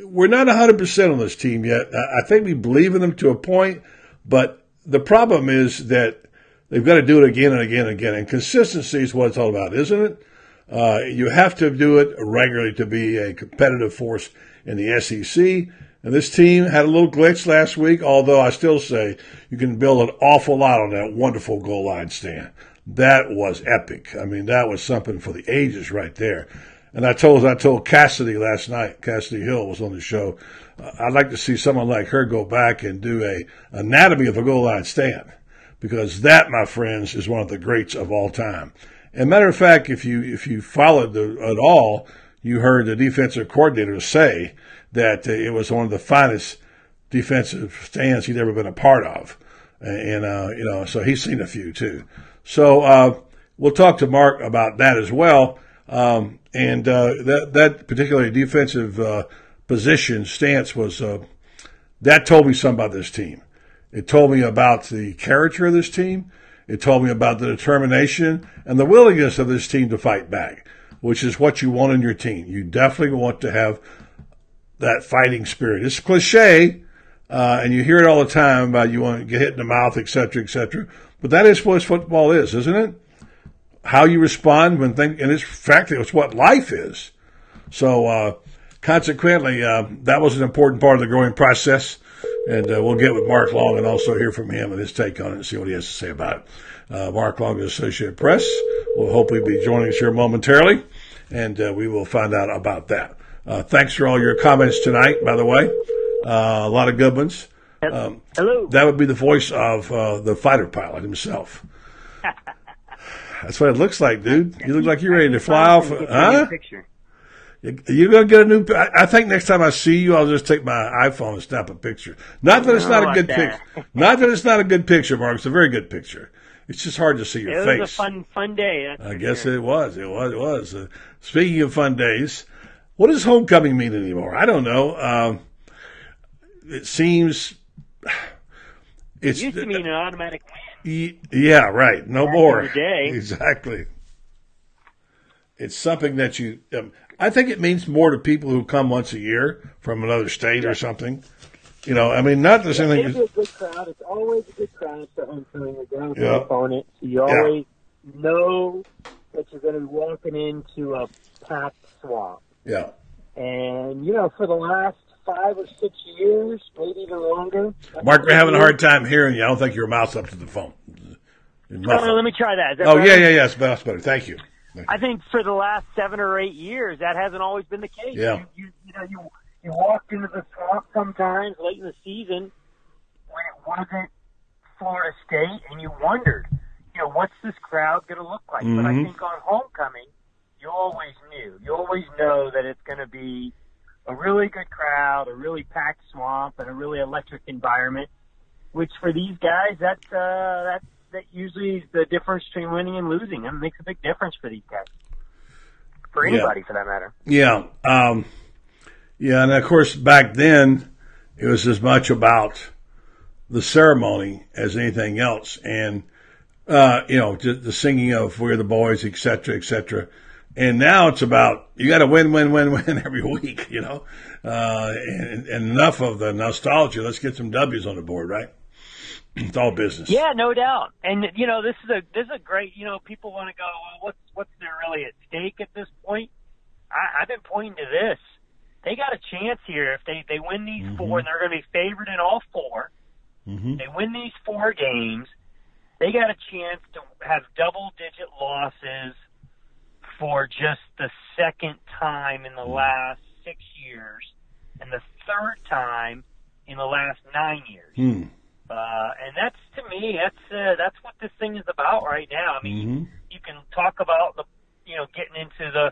we're not 100% on this team yet. I think we believe in them to a point, but the problem is that they've got to do it again and again and again. And consistency is what it's all about, isn't it? Uh, you have to do it regularly to be a competitive force in the SEC. And this team had a little glitch last week, although I still say you can build an awful lot on that wonderful goal line stand. That was epic. I mean, that was something for the ages right there. And I told I told Cassidy last night. Cassidy Hill was on the show. Uh, I'd like to see someone like her go back and do a anatomy of a goal line stand, because that, my friends, is one of the greats of all time. And matter of fact, if you if you followed the, at all, you heard the defensive coordinator say that it was one of the finest defensive stands he'd ever been a part of, and uh, you know, so he's seen a few too. So uh, we'll talk to Mark about that as well. Um, and uh, that that particular defensive uh, position stance was uh, that told me something about this team. It told me about the character of this team. It told me about the determination and the willingness of this team to fight back, which is what you want in your team. You definitely want to have that fighting spirit. It's cliche, uh, and you hear it all the time about you want to get hit in the mouth, et cetera, et cetera. But that is what football is, isn't it? How you respond when things, and it's fact, it's what life is. So, uh, consequently, uh, that was an important part of the growing process. And uh, we'll get with Mark Long and also hear from him and his take on it and see what he has to say about it. Uh, Mark Long of Associated Press will hopefully be joining us here momentarily, and uh, we will find out about that. Uh, thanks for all your comments tonight, by the way. Uh, a lot of good ones. Um, Hello. That would be the voice of uh, the fighter pilot himself. That's what it looks like, dude. You look like you're ready to fly off. Huh? You're gonna get a new. I think next time I see you, I'll just take my iPhone and snap a picture. Not that it's not a good picture. Not that it's not a good picture, Mark. It's a very good picture. It's just hard to see your it face. It was a fun, fun day. I guess sure. it was. It was. It was. Uh, speaking of fun days, what does homecoming mean anymore? I don't know. Um, it seems. It's, it used to mean an automatic. Yeah, right. No Back more. day. Exactly. It's something that you. Um, I think it means more to people who come once a year from another state or something. You know, I mean, not the same thing. It's a good crowd. It's always a good crowd for homecoming. You're going Yeah. opponent. So you always know that you're going to be walking into a packed swamp. Yeah. And, you know, for the last five or six years, maybe even longer. Mark, we're having a hard time hearing you. I don't think your mouth's up to the phone. Oh, let me try that. Is that Oh, better? yeah, yeah, yeah. It's better. That's better. Thank you. I think for the last seven or eight years, that hasn't always been the case. Yeah. You, you, you know, you, you walked into the swamp sometimes late in the season when it wasn't Florida State, and you wondered, you know, what's this crowd going to look like? But I Mhm. think on homecoming, you always knew. You always know that it's going to be a really good crowd, a really packed swamp, and a really electric environment. Which for these guys, that's uh, that's that usually is the difference between winning and losing. It makes a big difference for these guys, for anybody Yeah. for that matter. Yeah. Um, yeah. And of course, back then, it was as much about the ceremony as anything else. And, uh, you know, just the singing of We're the Boys, et cetera, et cetera. And now it's about, you got to win, win, win, win every week, you know, uh, and, and enough of the nostalgia. Let's get some W's on the board, right? It's all business. Yeah, no doubt. And you know, this is a this is a great. You know, people want to go, well, what's what's there really at stake at this point? I, I've been pointing to this. They got a chance here if they they win these four, and they're going to be favored in all 4 Mm-hmm. They win these four games. They got a chance to have double digit losses for just the second time in the last six years, and the third time in the last nine years. Hmm. Uh, and that's to me, that's uh, that's what this thing is about right now. I mean, Mm-hmm. you can talk about the, you know, getting into the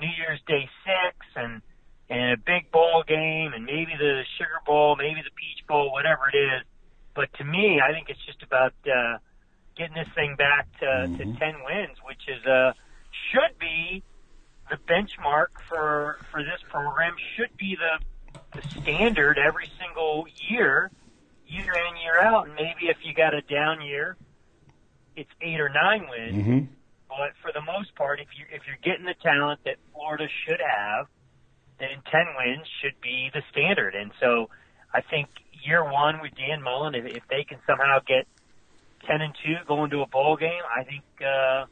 New Year's Day six and and a big bowl game and maybe the Sugar Bowl, maybe the Peach Bowl, whatever it is. But to me, I think it's just about uh, getting this thing back to, to ten wins, which is uh, should be the benchmark for for this program. Should be the the standard every single year year in, year out. And maybe if you got a down year, it's eight or nine wins. Mm-hmm. But for the most part, if you if you're getting the talent that Florida should have, then ten wins should be the standard. And so, I think year one with Dan Mullen, if, if they can somehow get ten and two, go into a bowl game, I think uh,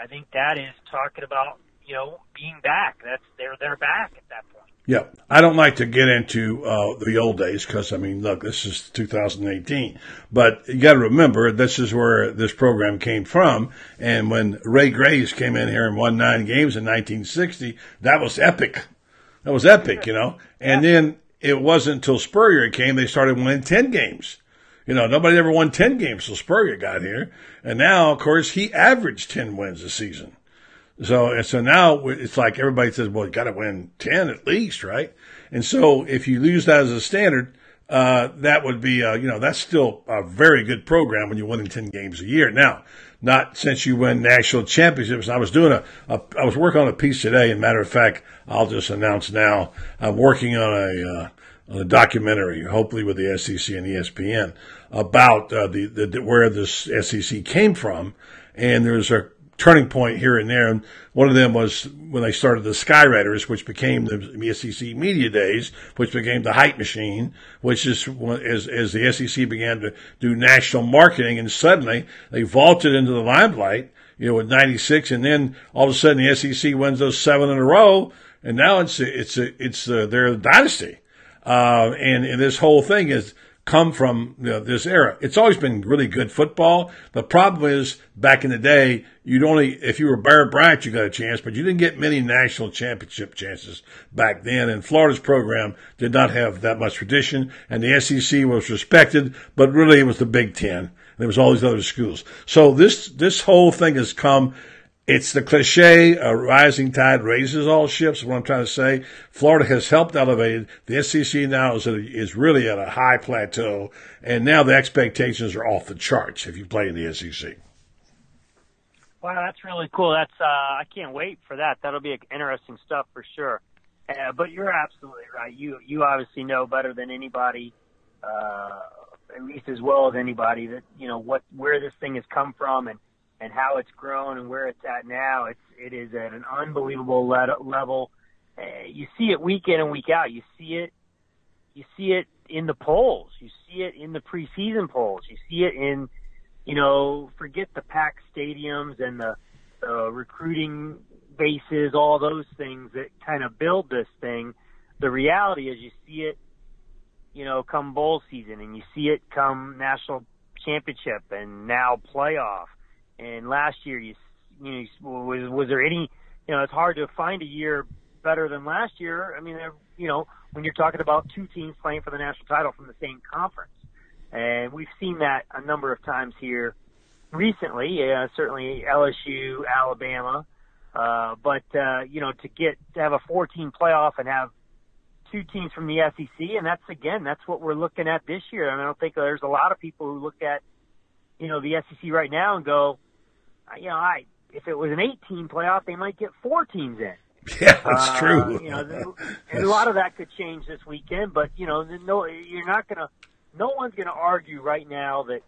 I think that is talking about you know being back. That's they're they're back at that point. Yeah, I don't like to get into uh, the old days because I mean, look, this is 2018, but you got to remember this is where this program came from. And when Ray Graves came in here and won nine games in 1960, that was epic. That was epic, you know. And then it wasn't until Spurrier came they started winning 10 games. You know, nobody ever won 10 games till Spurrier got here. And now, of course, he averaged 10 wins a season. So, and so now it's like everybody says, well, you got to win 10 at least, right? And so if you use that as a standard, uh, that would be, uh, you know, that's still a very good program when you're winning 10 games a year. Now, not since you win national championships. I was doing a, a I was working on a piece today. And matter of fact, I'll just announce now, I'm working on a, uh, on a documentary, hopefully with the SEC and ESPN, about uh, the, the where this SEC came from. And there's a turning point here and there. And one of them was when they started the Skywriters, which became the SEC Media Days, which became the Hype Machine, which is as, as the SEC began to do national marketing, and suddenly they vaulted into the limelight. You know, with '96, and then all of a sudden the SEC wins those seven in a row, and now it's it's it's uh, they're dynasty, uh, and, and this whole thing is come from you know, this era. It's always been really good football. The problem is back in the day, you'd only, if you were Bear Bryant, you got a chance, but you didn't get many national championship chances back then. And Florida's program did not have that much tradition and the SEC was respected, but really it was the Big Ten. There was all these other schools. So this, this whole thing has come it's the cliche, a rising tide raises all ships, what I'm trying to say. Florida has helped elevate it. The SEC now is, a, is really at a high plateau, and now the expectations are off the charts if you play in the SEC. Wow, that's really cool. That's uh, I can't wait for that. That'll be interesting stuff for sure. Uh, but you're absolutely right. You you obviously know better than anybody, uh, at least as well as anybody, that you know what where this thing has come from and and how it's grown and where it's at now. It's it is at an unbelievable le- level. Uh, you see it week in and week out. You see it. You see it in the polls. You see it in the preseason polls. You see it in, you know, forget the packed stadiums and the, recruiting bases, all those things that kind of build this thing. The reality is you see it, you know, come bowl season and you see it come national championship and now playoff. And last year, you, you know, was, was there any, you know, it's hard to find a year better than last year. I mean, you know, when you're talking about two teams playing for the national title from the same conference. And we've seen that a number of times here recently, uh, certainly LSU, Alabama. Uh, but, uh, you know, to get, to have a four-team playoff and have two teams from the SEC, and that's, again, that's what we're looking at this year. I And I don't think there's a lot of people who look at you know, the SEC right now and go, you know, I if it was an eight-team playoff, they might get four teams in. Yeah, that's Uh, true. You know, and a lot of that could change this weekend, but you know, no, you're not gonna, no one's gonna argue right now that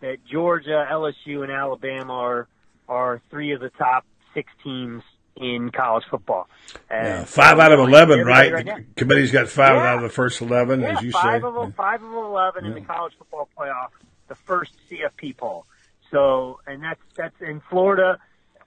that Georgia, LSU, and Alabama are are three of the top six teams in college football. Yeah, five out of eleven, right? now- the committee's got five Yeah. out of the first eleven, yeah, as you five say. of them, five of eleven in the college football playoff, the first CFP poll. So, and that's that's in Florida.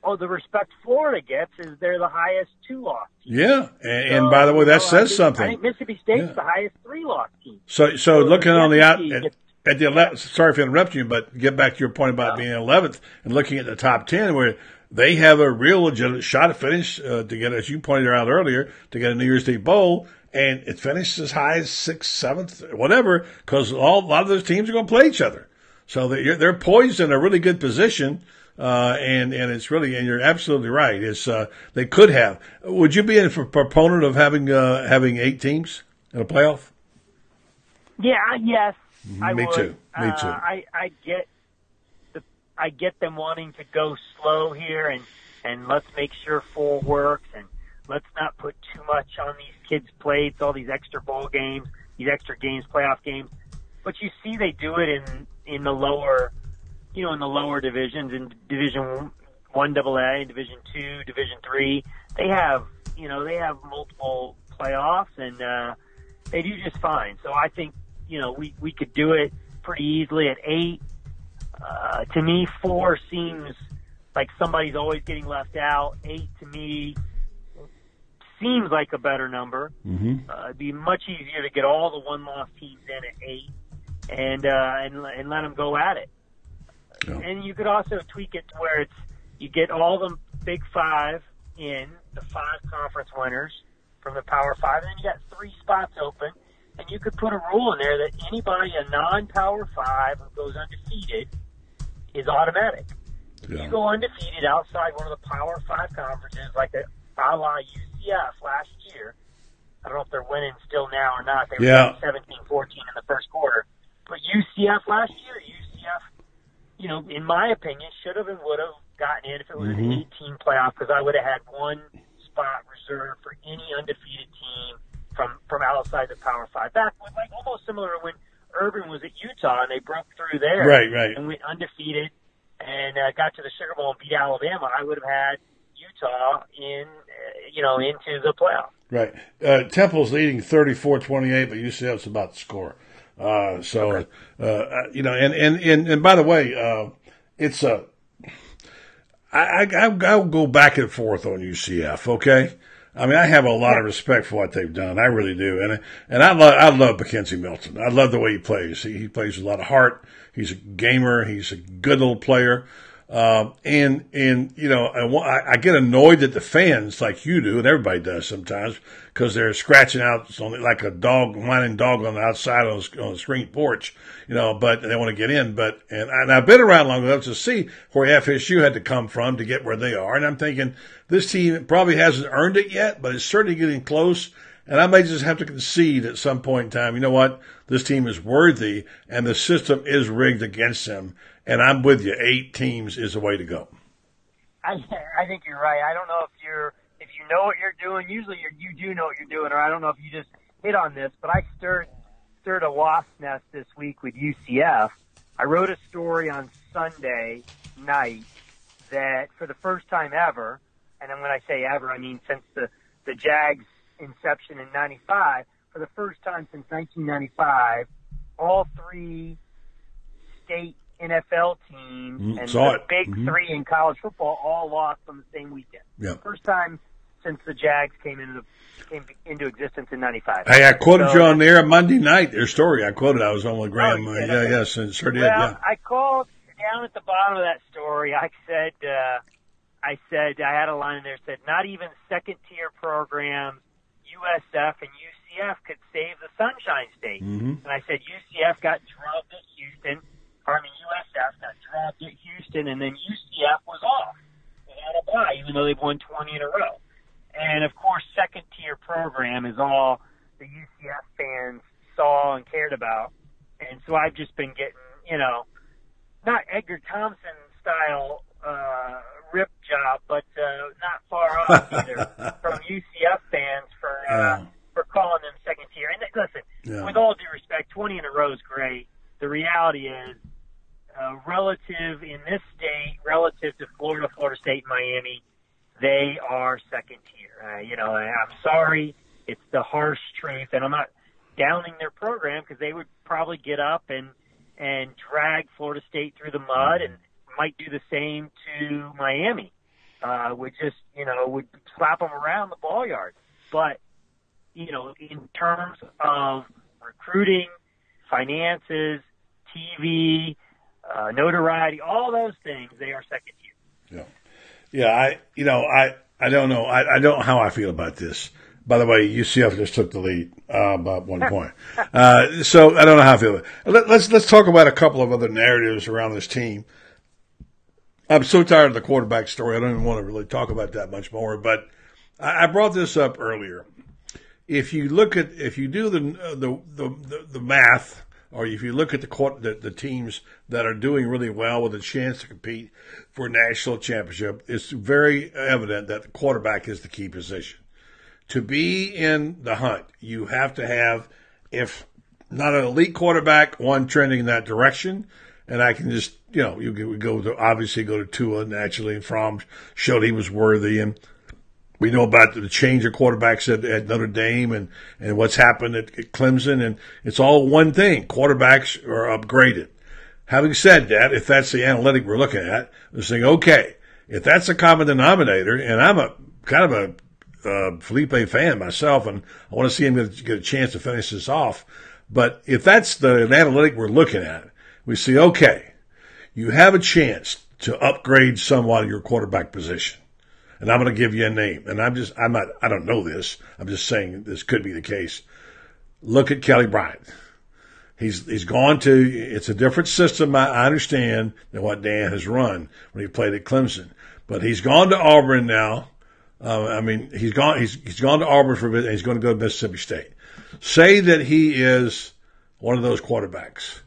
Oh, the respect Florida gets is they're the highest two loss. Team. Yeah, and, and by the way, that So, I says think- something. I think Mississippi State's Yeah. the highest three loss team. So, so looking on the out at, at the 11th, sorry for interrupting you, but get back to your point about being 11th and looking at the top 10 where they have a real legitimate shot to finish, uh, to get, as you pointed out earlier, to get a New Year's Day bowl. And it finished as high as sixth, seventh, whatever, because all, a lot of those teams are going to play each other. So they're, they're poised in a really good position. Uh, and, and it's really, and you're absolutely right. It's, uh, they could have. Would you be a proponent of having, uh, having eight teams in a playoff? Yeah, yes, I Me would. too. Me Uh, too. I I get the I get them wanting to go slow here and and let's make sure four works and let's not put too much on these kids' plates, all these extra bowl games, these extra games, playoff games. But you see, they do it in in the lower, you know, in the lower divisions in Division One Double A, Division Two, Division Three. They have you know they have multiple playoffs and uh, they do just fine. So I think you know we we could do it pretty easily at eight. Uh, to me, four seems like somebody's always getting left out. Eight to me seems like a better number. Mm-hmm. Uh, it'd be much easier to get all the one loss teams in at eight and uh, and and let them go at it. And you could also tweak it to where it's you get all the big five in the five conference winners from the Power Five, and then you got three spots open. And you could put a rule in there that anybody a non-Power Five who goes undefeated is automatic. If you go undefeated outside one of the Power Five conferences, like a, a la UCF last year, I don't know if they're winning still now or not. They were Yeah. 17 14 in the first quarter. But UCF last year, UCF, you know, in my opinion, should have and would have gotten in if it was Mhm. an 18 playoff because I would have had one spot reserved for any undefeated team from from outside the Power Five. Back when, like almost similar to when Urban was at Utah and they broke through there, Right, right. and went undefeated and uh, got to the Sugar Bowl and beat Alabama. I would have had Utah in, uh, you know, into the playoff. Right. Uh, Temple's leading 34-28, but UCF's about to score. Uh, so, uh, uh, you know, and, and, and, and by the way, uh, it's a, I, I, I'll go back and forth on UCF. Okay. I mean, I have a lot of respect for what they've done. I really do. And, and I love, I love McKenzie Milton. I love the way he plays. He, he plays with a lot of heart. He's a gamer. He's a good little player. Um, and, and, you know, I, I get annoyed at the fans like you do, and everybody does sometimes, because they're scratching out like a dog, whining dog on the outside on the, on the screen porch, you know, but they want to get in. But, and, and I've been around long enough to see where FSU had to come from to get where they are. And I'm thinking this team probably hasn't earned it yet, but it's certainly getting close. And I may just have to concede at some point in time, you know what? This team is worthy and the system is rigged against them. And I'm with you. Eight teams is the way to go. I I think you're right. I don't know if you're if you know what you're doing. Usually you you do know what you're doing, or I don't know if you just hit on this. But I stirred stirred a wasp nest this week with UCF. I wrote a story on Sunday night that for the first time ever, and when I say ever, I mean since the the Jags inception in '95, for the first time since 1995, all three state NFL teams Mm, and the it. big Mhm. three in college football all lost on the same weekend. Yeah. First time since the Jags came into came into existence in '95. Hey, I quoted So- you on there Monday night. Their story. I quoted. I was on with Graham. Oh, Uh, yeah, Okay. and sure did. Well, yeah. I called down at the bottom of that story. I said, uh, I said, I had a line in there that said, not even second tier programs, USF and UCF could save the Sunshine State. Mhm. And I said, UCF got drubbed at Houston. I mean, USF got drubbed at Houston, and then UCF was off. They had a bye, even though they've won 20 in a row. And of course, second tier program is all the UCF fans saw and cared about. And so I've just been getting, you know, not Edgar Thompson style uh, rip job, but uh, not far off either from UCF fans for uh, Yeah. for calling them second tier. And listen, Yeah. with all due respect, 20 in a row is great. The reality is, uh, relative in this state, relative to Florida, Florida State, Miami, they are second tier. Uh, you know, I'm sorry, it's the harsh truth, and I'm not downing their program because they would probably get up and and drag Florida State through the mud and might do the same to Miami. Uh, would just you know would slap them around the ball yard, but you know in terms of recruiting, finances, TV, uh, notoriety, all those things, they are second tier. Yeah, yeah. I you know I I don't know I, I don't know how I feel about this. By the way, UCF just took the lead uh, by one point, uh, so I don't know how I feel. Let, let's let's talk about a couple of other narratives around this team. I'm so tired of the quarterback story. I don't even want to really talk about that much more. But I, brought this up earlier. If you look at if you do the uh, the the, the, the math, or if you look at the, the the teams that are doing really well with a chance to compete for national championship, it's very evident that the quarterback is the key position. To be in the hunt, you have to have, if not an elite quarterback, one trending in that direction. And I can just, you know, you go to obviously go to Tua naturally, and Fromm showed he was worthy, and we know about the change of quarterbacks at, at Notre Dame and, and what's happened at, at Clemson, and it's all one thing: quarterbacks are upgraded. Having said that, if that's the analytic we're looking at, we're saying, okay, if that's a common denominator, and I'm a kind of a uh, Feleipe fan myself, and I want to see him get, get a chance to finish this off. But if that's the analytic we're looking at, we see, okay, you have a chance to upgrade somewhat of your quarterback position. And I'm going to give you a name. And I'm just, I'm not, I don't know this. I'm just saying this could be the case. Look at Kelly Bryant. He's, he's gone to, it's a different system, I, I understand, than what Dan has run when he played at Clemson. But he's gone to Auburn now. Uh, I mean, he's gone. He's he's gone to Auburn for a bit, and he's going to go to Mississippi State. Say that he is one of those quarterbacks.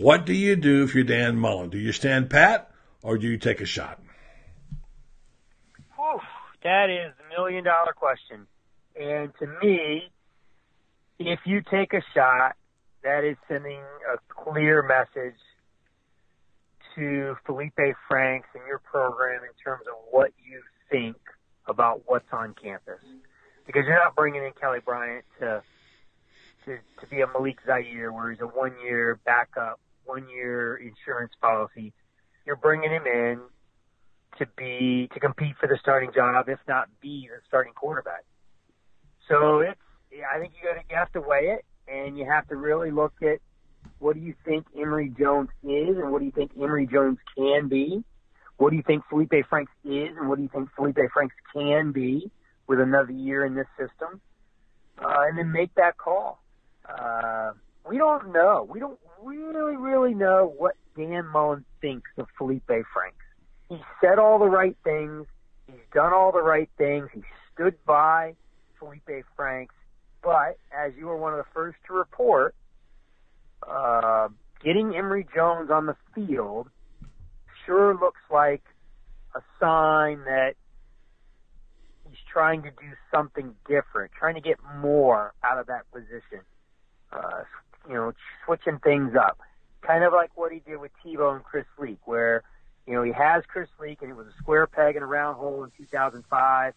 What do you do if you're Dan Mullen? Do you stand pat or do you take a shot? Whew, that is the million dollar question. And to me, if you take a shot, that is sending a clear message to Feleipe Franks and your program in terms of what you think about what's on campus. Because you're not bringing in Kelly Bryant to to, to be a Malik Zaire where he's a one year backup, one year insurance policy. You're bringing him in to be to compete for the starting job, if not be the starting quarterback. So it's I think you got you have to weigh it, and you have to really look at what do you think Emory Jones is, and what do you think Emory Jones can be. What do you think Feleipe Franks is, and what do you think Feleipe Franks can be with another year in this system? Uh, and then make that call. Uh, we don't know. We don't really, really know what Dan Mullen thinks of Feleipe Franks. He said all the right things. He's done all the right things. He stood by Feleipe Franks. But as you were one of the first to report, uh, getting Emory Jones on the field sure looks like a sign that he's trying to do something different, trying to get more out of that position. Uh, you know, switching things up. Kind of like what he did with Tebow and Chris Leak, where, you know, he has Chris Leak and it was a square peg in a round hole in 2005.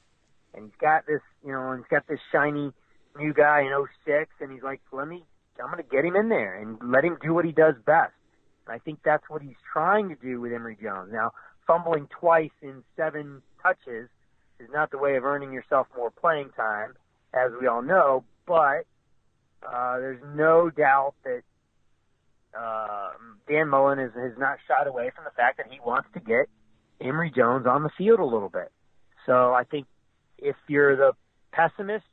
And he's got this, you know, and he's got this shiny new guy in 06. And he's like, let me, I'm going to get him in there and let him do what he does best. And I think that's what he's trying to do with Emory Jones. Now, fumbling twice in seven touches is not the way of earning yourself more playing time, as we all know, but uh, there's no doubt that uh, Dan Mullen is, has not shied away from the fact that he wants to get Emory Jones on the field a little bit. So I think if you're the pessimist,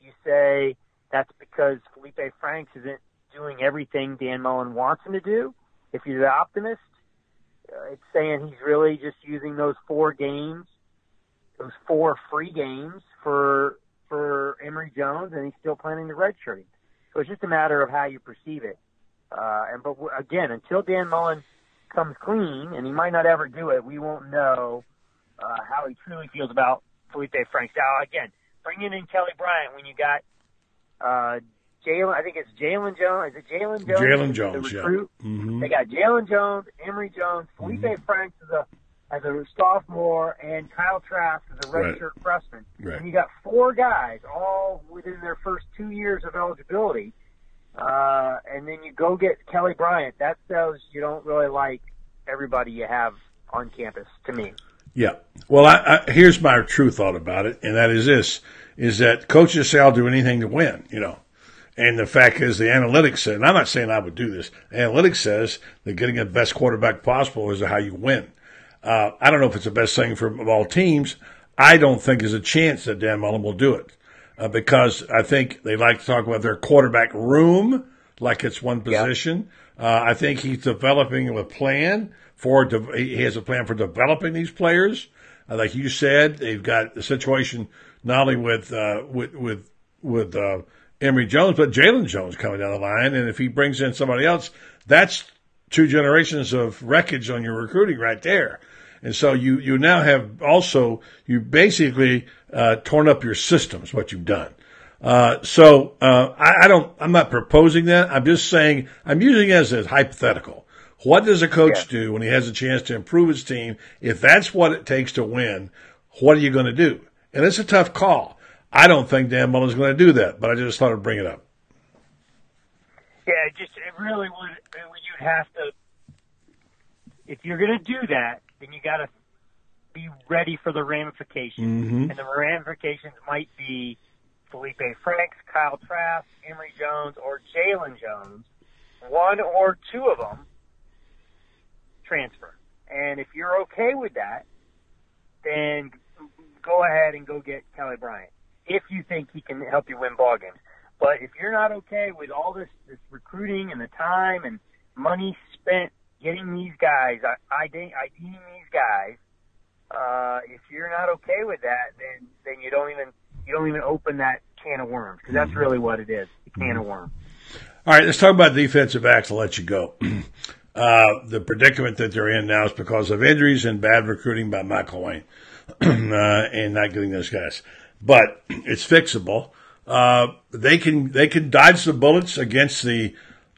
you say that's because Feleipe Franks isn't doing everything Dan Mullen wants him to do. If you're the optimist, uh, it's saying he's really just using those four games, those four free games for for Emory Jones, and he's still planning to redshirt him. So it's just a matter of how you perceive it. Uh, and but again, until Dan Mullen comes clean, and he might not ever do it, we won't know uh, how he truly feels about Feleipe Franks. Now, again, bringing in Kelly Bryant when you got uh, Jalen, I think it's Jalen Jones. Is it Jalen Jones? Jalen the Jones, yeah. recruit? Mhm. They got Jalen Jones, Emory Jones, Feleipe Mm-hmm. Franks as a as a sophomore, and Kyle Trask as a Right. redshirt freshman. Right. And you got four guys all within their first two years of eligibility. Uh, and then you go get Kelly Bryant. That shows you don't really like everybody you have on campus. To me, Yeah. Well, I, I, here's my true thought about it, and that is this: is that coaches say I'll do anything to win, you know. And the fact is, the analytics said, and I'm not saying I would do this. Analytics says that getting the best quarterback possible is how you win. Uh, I don't know if it's the best thing for all teams. I don't think there's a chance that Dan Mullen will do it uh, because I think they like to talk about their quarterback room like it's one position. Uh, I think he's developing a plan for de- he has a plan for developing these players. Uh, like you said, they've got the situation not only with uh, with with with uh, Emory Jones, but Jalen Jones coming down the line, and if he brings in somebody else, that's two generations of wreckage on your recruiting right there. And so you, you now have also, you basically, uh, torn up your systems, what you've done. Uh, so, uh, I, I don't, I'm not proposing that. I'm just saying, I'm using it as a hypothetical. What does a coach do when he has a chance to improve his team? If that's what it takes to win, what are you going to do? And it's a tough call. I don't think Dan Mullen's going to do that, but I just thought I'd bring it up. yeah, it just it really would- You'd have to, if you're going to do that, then you got to be ready for the ramifications, Mhm. and the ramifications might be Feleipe Franks, Kyle Trask, Emory Jones, or Jalen Jones. One or two of them transfer. And if you're okay with that, then go ahead and go get Kelly Bryant if you think he can help you win ball games. But if you're not okay with all this this recruiting and the time and money spent getting these guys, I- ID, IDing these guys, uh, if you're not okay with that, then then you don't even you don't even open that can of worms because that's really what it is, a can of worms. All right, let's talk about defensive backs. I'll let you go. Uh, the predicament that they're in now is because of injuries and bad recruiting by McElwain uh, and not getting those guys. But it's fixable. Uh, they can they can dodge the bullets against the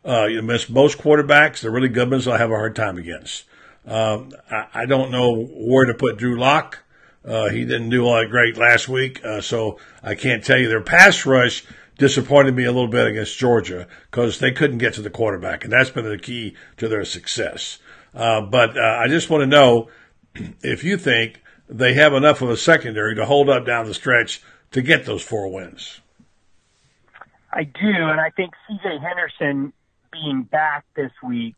uh, you know, most quarterbacks. The really good ones, I have a hard time against. Um, I, I don't know where to put Drew Lock. Uh, he didn't do all that great last week, uh, so I can't tell you. Their pass rush disappointed me a little bit against Georgia because they couldn't get to the quarterback, and that's been the key to their success. Uh, but uh, I just want to know if you think they have enough of a secondary to hold up down the stretch to get those four wins. I do, and I think C.J. Henderson being back this week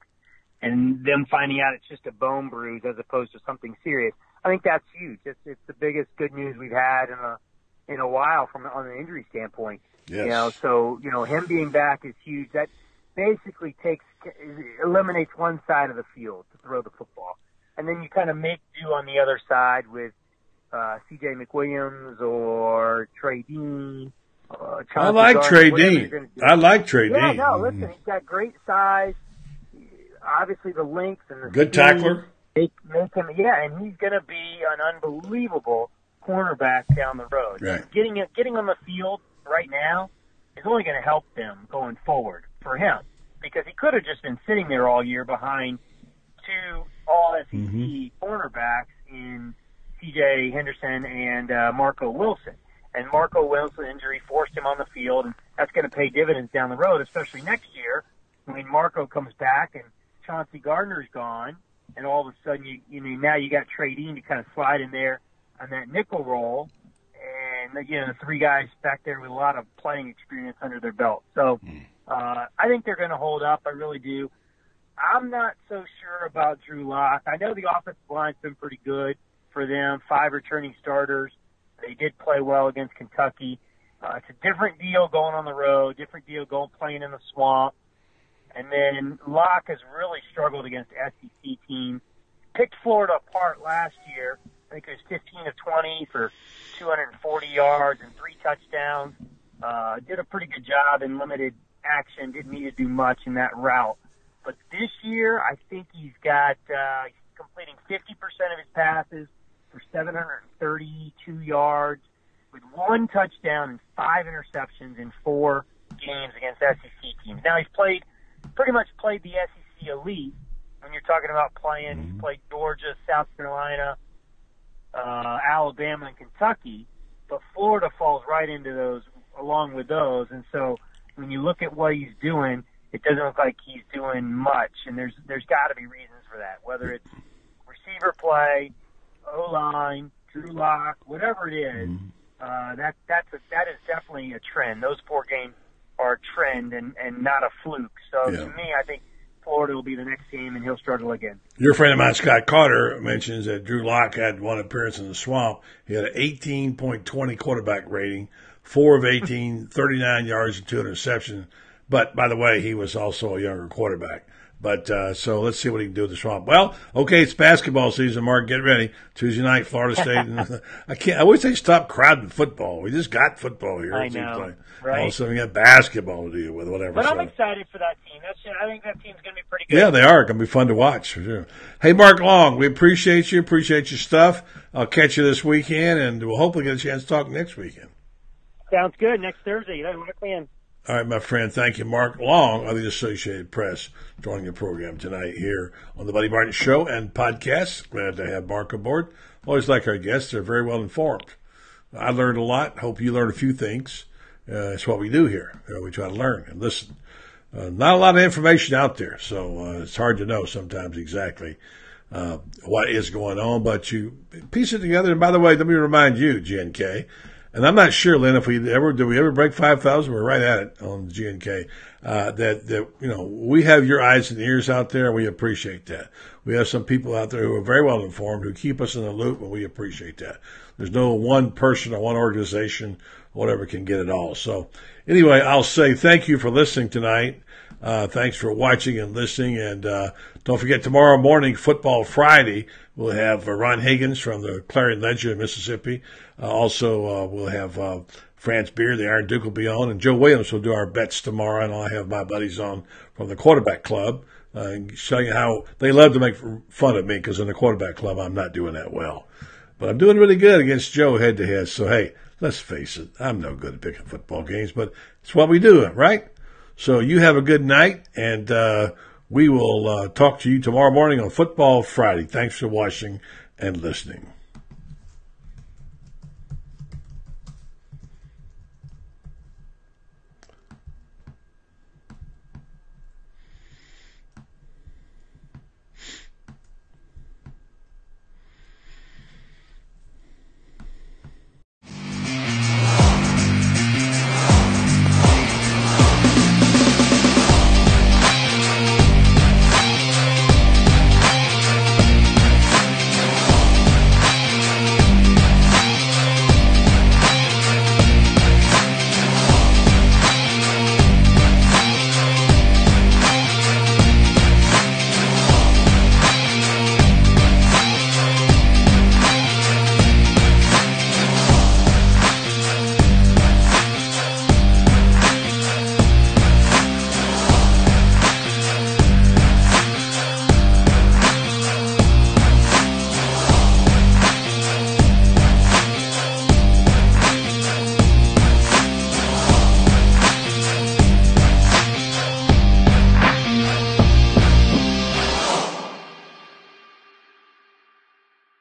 and them finding out it's just a bone bruise as opposed to something serious. I think that's huge. It's, it's the biggest good news we've had in a in a while from on an injury standpoint. Yes. You know, so you know him being back is huge. That basically takes eliminates one side of the field to throw the football, and then you kind of make do on the other side with uh, C.J. McWilliams or Trey Dean. Uh, I like Trey Dean. I like Trey Yeah, Dean. no, listen, he's got great size. Obviously, the length and the Good speed tackler. Make, make him, yeah, and he's going to be an unbelievable cornerback down the road. Right. Getting it, getting on the field right now is only going to help them going forward for him because he could have just been sitting there all year behind two All SEC Mm-hmm. cornerbacks in C.J. Henderson and uh, Marco Wilson. And Marco Wilson injury forced him on the field, and that's going to pay dividends down the road, especially next year when Marco comes back and Chauncey Gardner's gone, and all of a sudden you you know now you got Dean to kind of slide in there on that nickel role, and again the three guys back there with a lot of playing experience under their belt. So uh, I think they're going to hold up. I really do. I'm not so sure about Drew Lock. I know the offensive line's been pretty good for them. Five returning starters. They did play well against Kentucky. Uh, it's a different deal going on the road, different deal going playing in the swamp. And then Lock has really struggled against SEC teams. Picked Florida apart last year. I think it was 15 to 20 for 240 yards and three touchdowns. Uh, did a pretty good job in limited action. Didn't need to do much in that route. But this year, I think he's got uh, he's completing 50% of his passes for 732 yards, with one touchdown and five interceptions in four games against SEC teams. Now he's played pretty much played the SEC elite. When you're talking about playing, he's played Georgia, South Carolina, uh, Alabama, and Kentucky. But Florida falls right into those along with those, and so when you look at what he's doing, it doesn't look like he's doing much. And there's there's got to be reasons for that, whether it's receiver play, O line, Drew Lock, whatever it is, Uh, that that's a, that is definitely a trend. Those four games are a trend and and not a fluke. So Yeah. to me, I think Florida will be the next team, and he'll struggle again. Your friend of mine, Scott Carter, mentions that Drew Lock had one appearance in the swamp. He had an 18.20 quarterback rating, four of 18, 39 yards and two interceptions. But by the way, he was also a younger quarterback. But uh, so let's see what he can do with the swamp. Well, okay, it's basketball season. Mark, get ready. Tuesday night, Florida State. And I can't. I wish they stopped crowding football. We just got football here. I know, like. right? All of a sudden, we got basketball to deal with. Whatever. But I'm excited for that team. That's I think that team's going to be pretty good. Yeah, they are. Going to be fun to watch for sure. Hey, Mark Long, we appreciate you. Appreciate your stuff. I'll catch you this weekend, and we'll hopefully get a chance to talk next weekend. Sounds good. Next Thursday, you know, lock me in. All right, my friend. Thank you, Mark Long of the Associated Press, joining the program tonight here on the Buddy Martin Show and podcast. Glad to have Mark aboard. Always like our guests; they're very well informed. I learned a lot. Hope you learned a few things. Uh, it's what we do here. We try to learn and listen. Uh, not a lot of information out there, so uh, it's hard to know sometimes exactly uh, what is going on. But you piece it together. And by the way, let me remind you, GNK, and I'm not sure, Lynn, if we ever do we ever break five thousand. We're right at it on G GNK. Uh, that that you know we have your eyes and ears out there, and we appreciate that. We have some people out there who are very well informed who keep us in the loop, and we appreciate that. There's no one person or one organization, whatever, can get it all. So anyway, I'll say thank you for listening tonight. Uh, thanks for watching and listening. And uh, don't forget, tomorrow morning, Football Friday, we'll have uh, Ron Higgins from the Clarion Ledger in Mississippi. Uh, also, uh, we'll have uh, Franz Beard, the Iron Duke will be on, and Joe Williams will do our bets tomorrow. And I'll have my buddies on from the Quarterback Club. And show you how they love to make fun of me because in the quarterback club I'm not doing that well, but I'm doing really good against Joe head to head. So hey, let's face it, I'm no good at picking football games, but it's what we do, right? So you have a good night, and uh, we will uh, talk to you tomorrow morning on Football Friday. Thanks for watching and listening.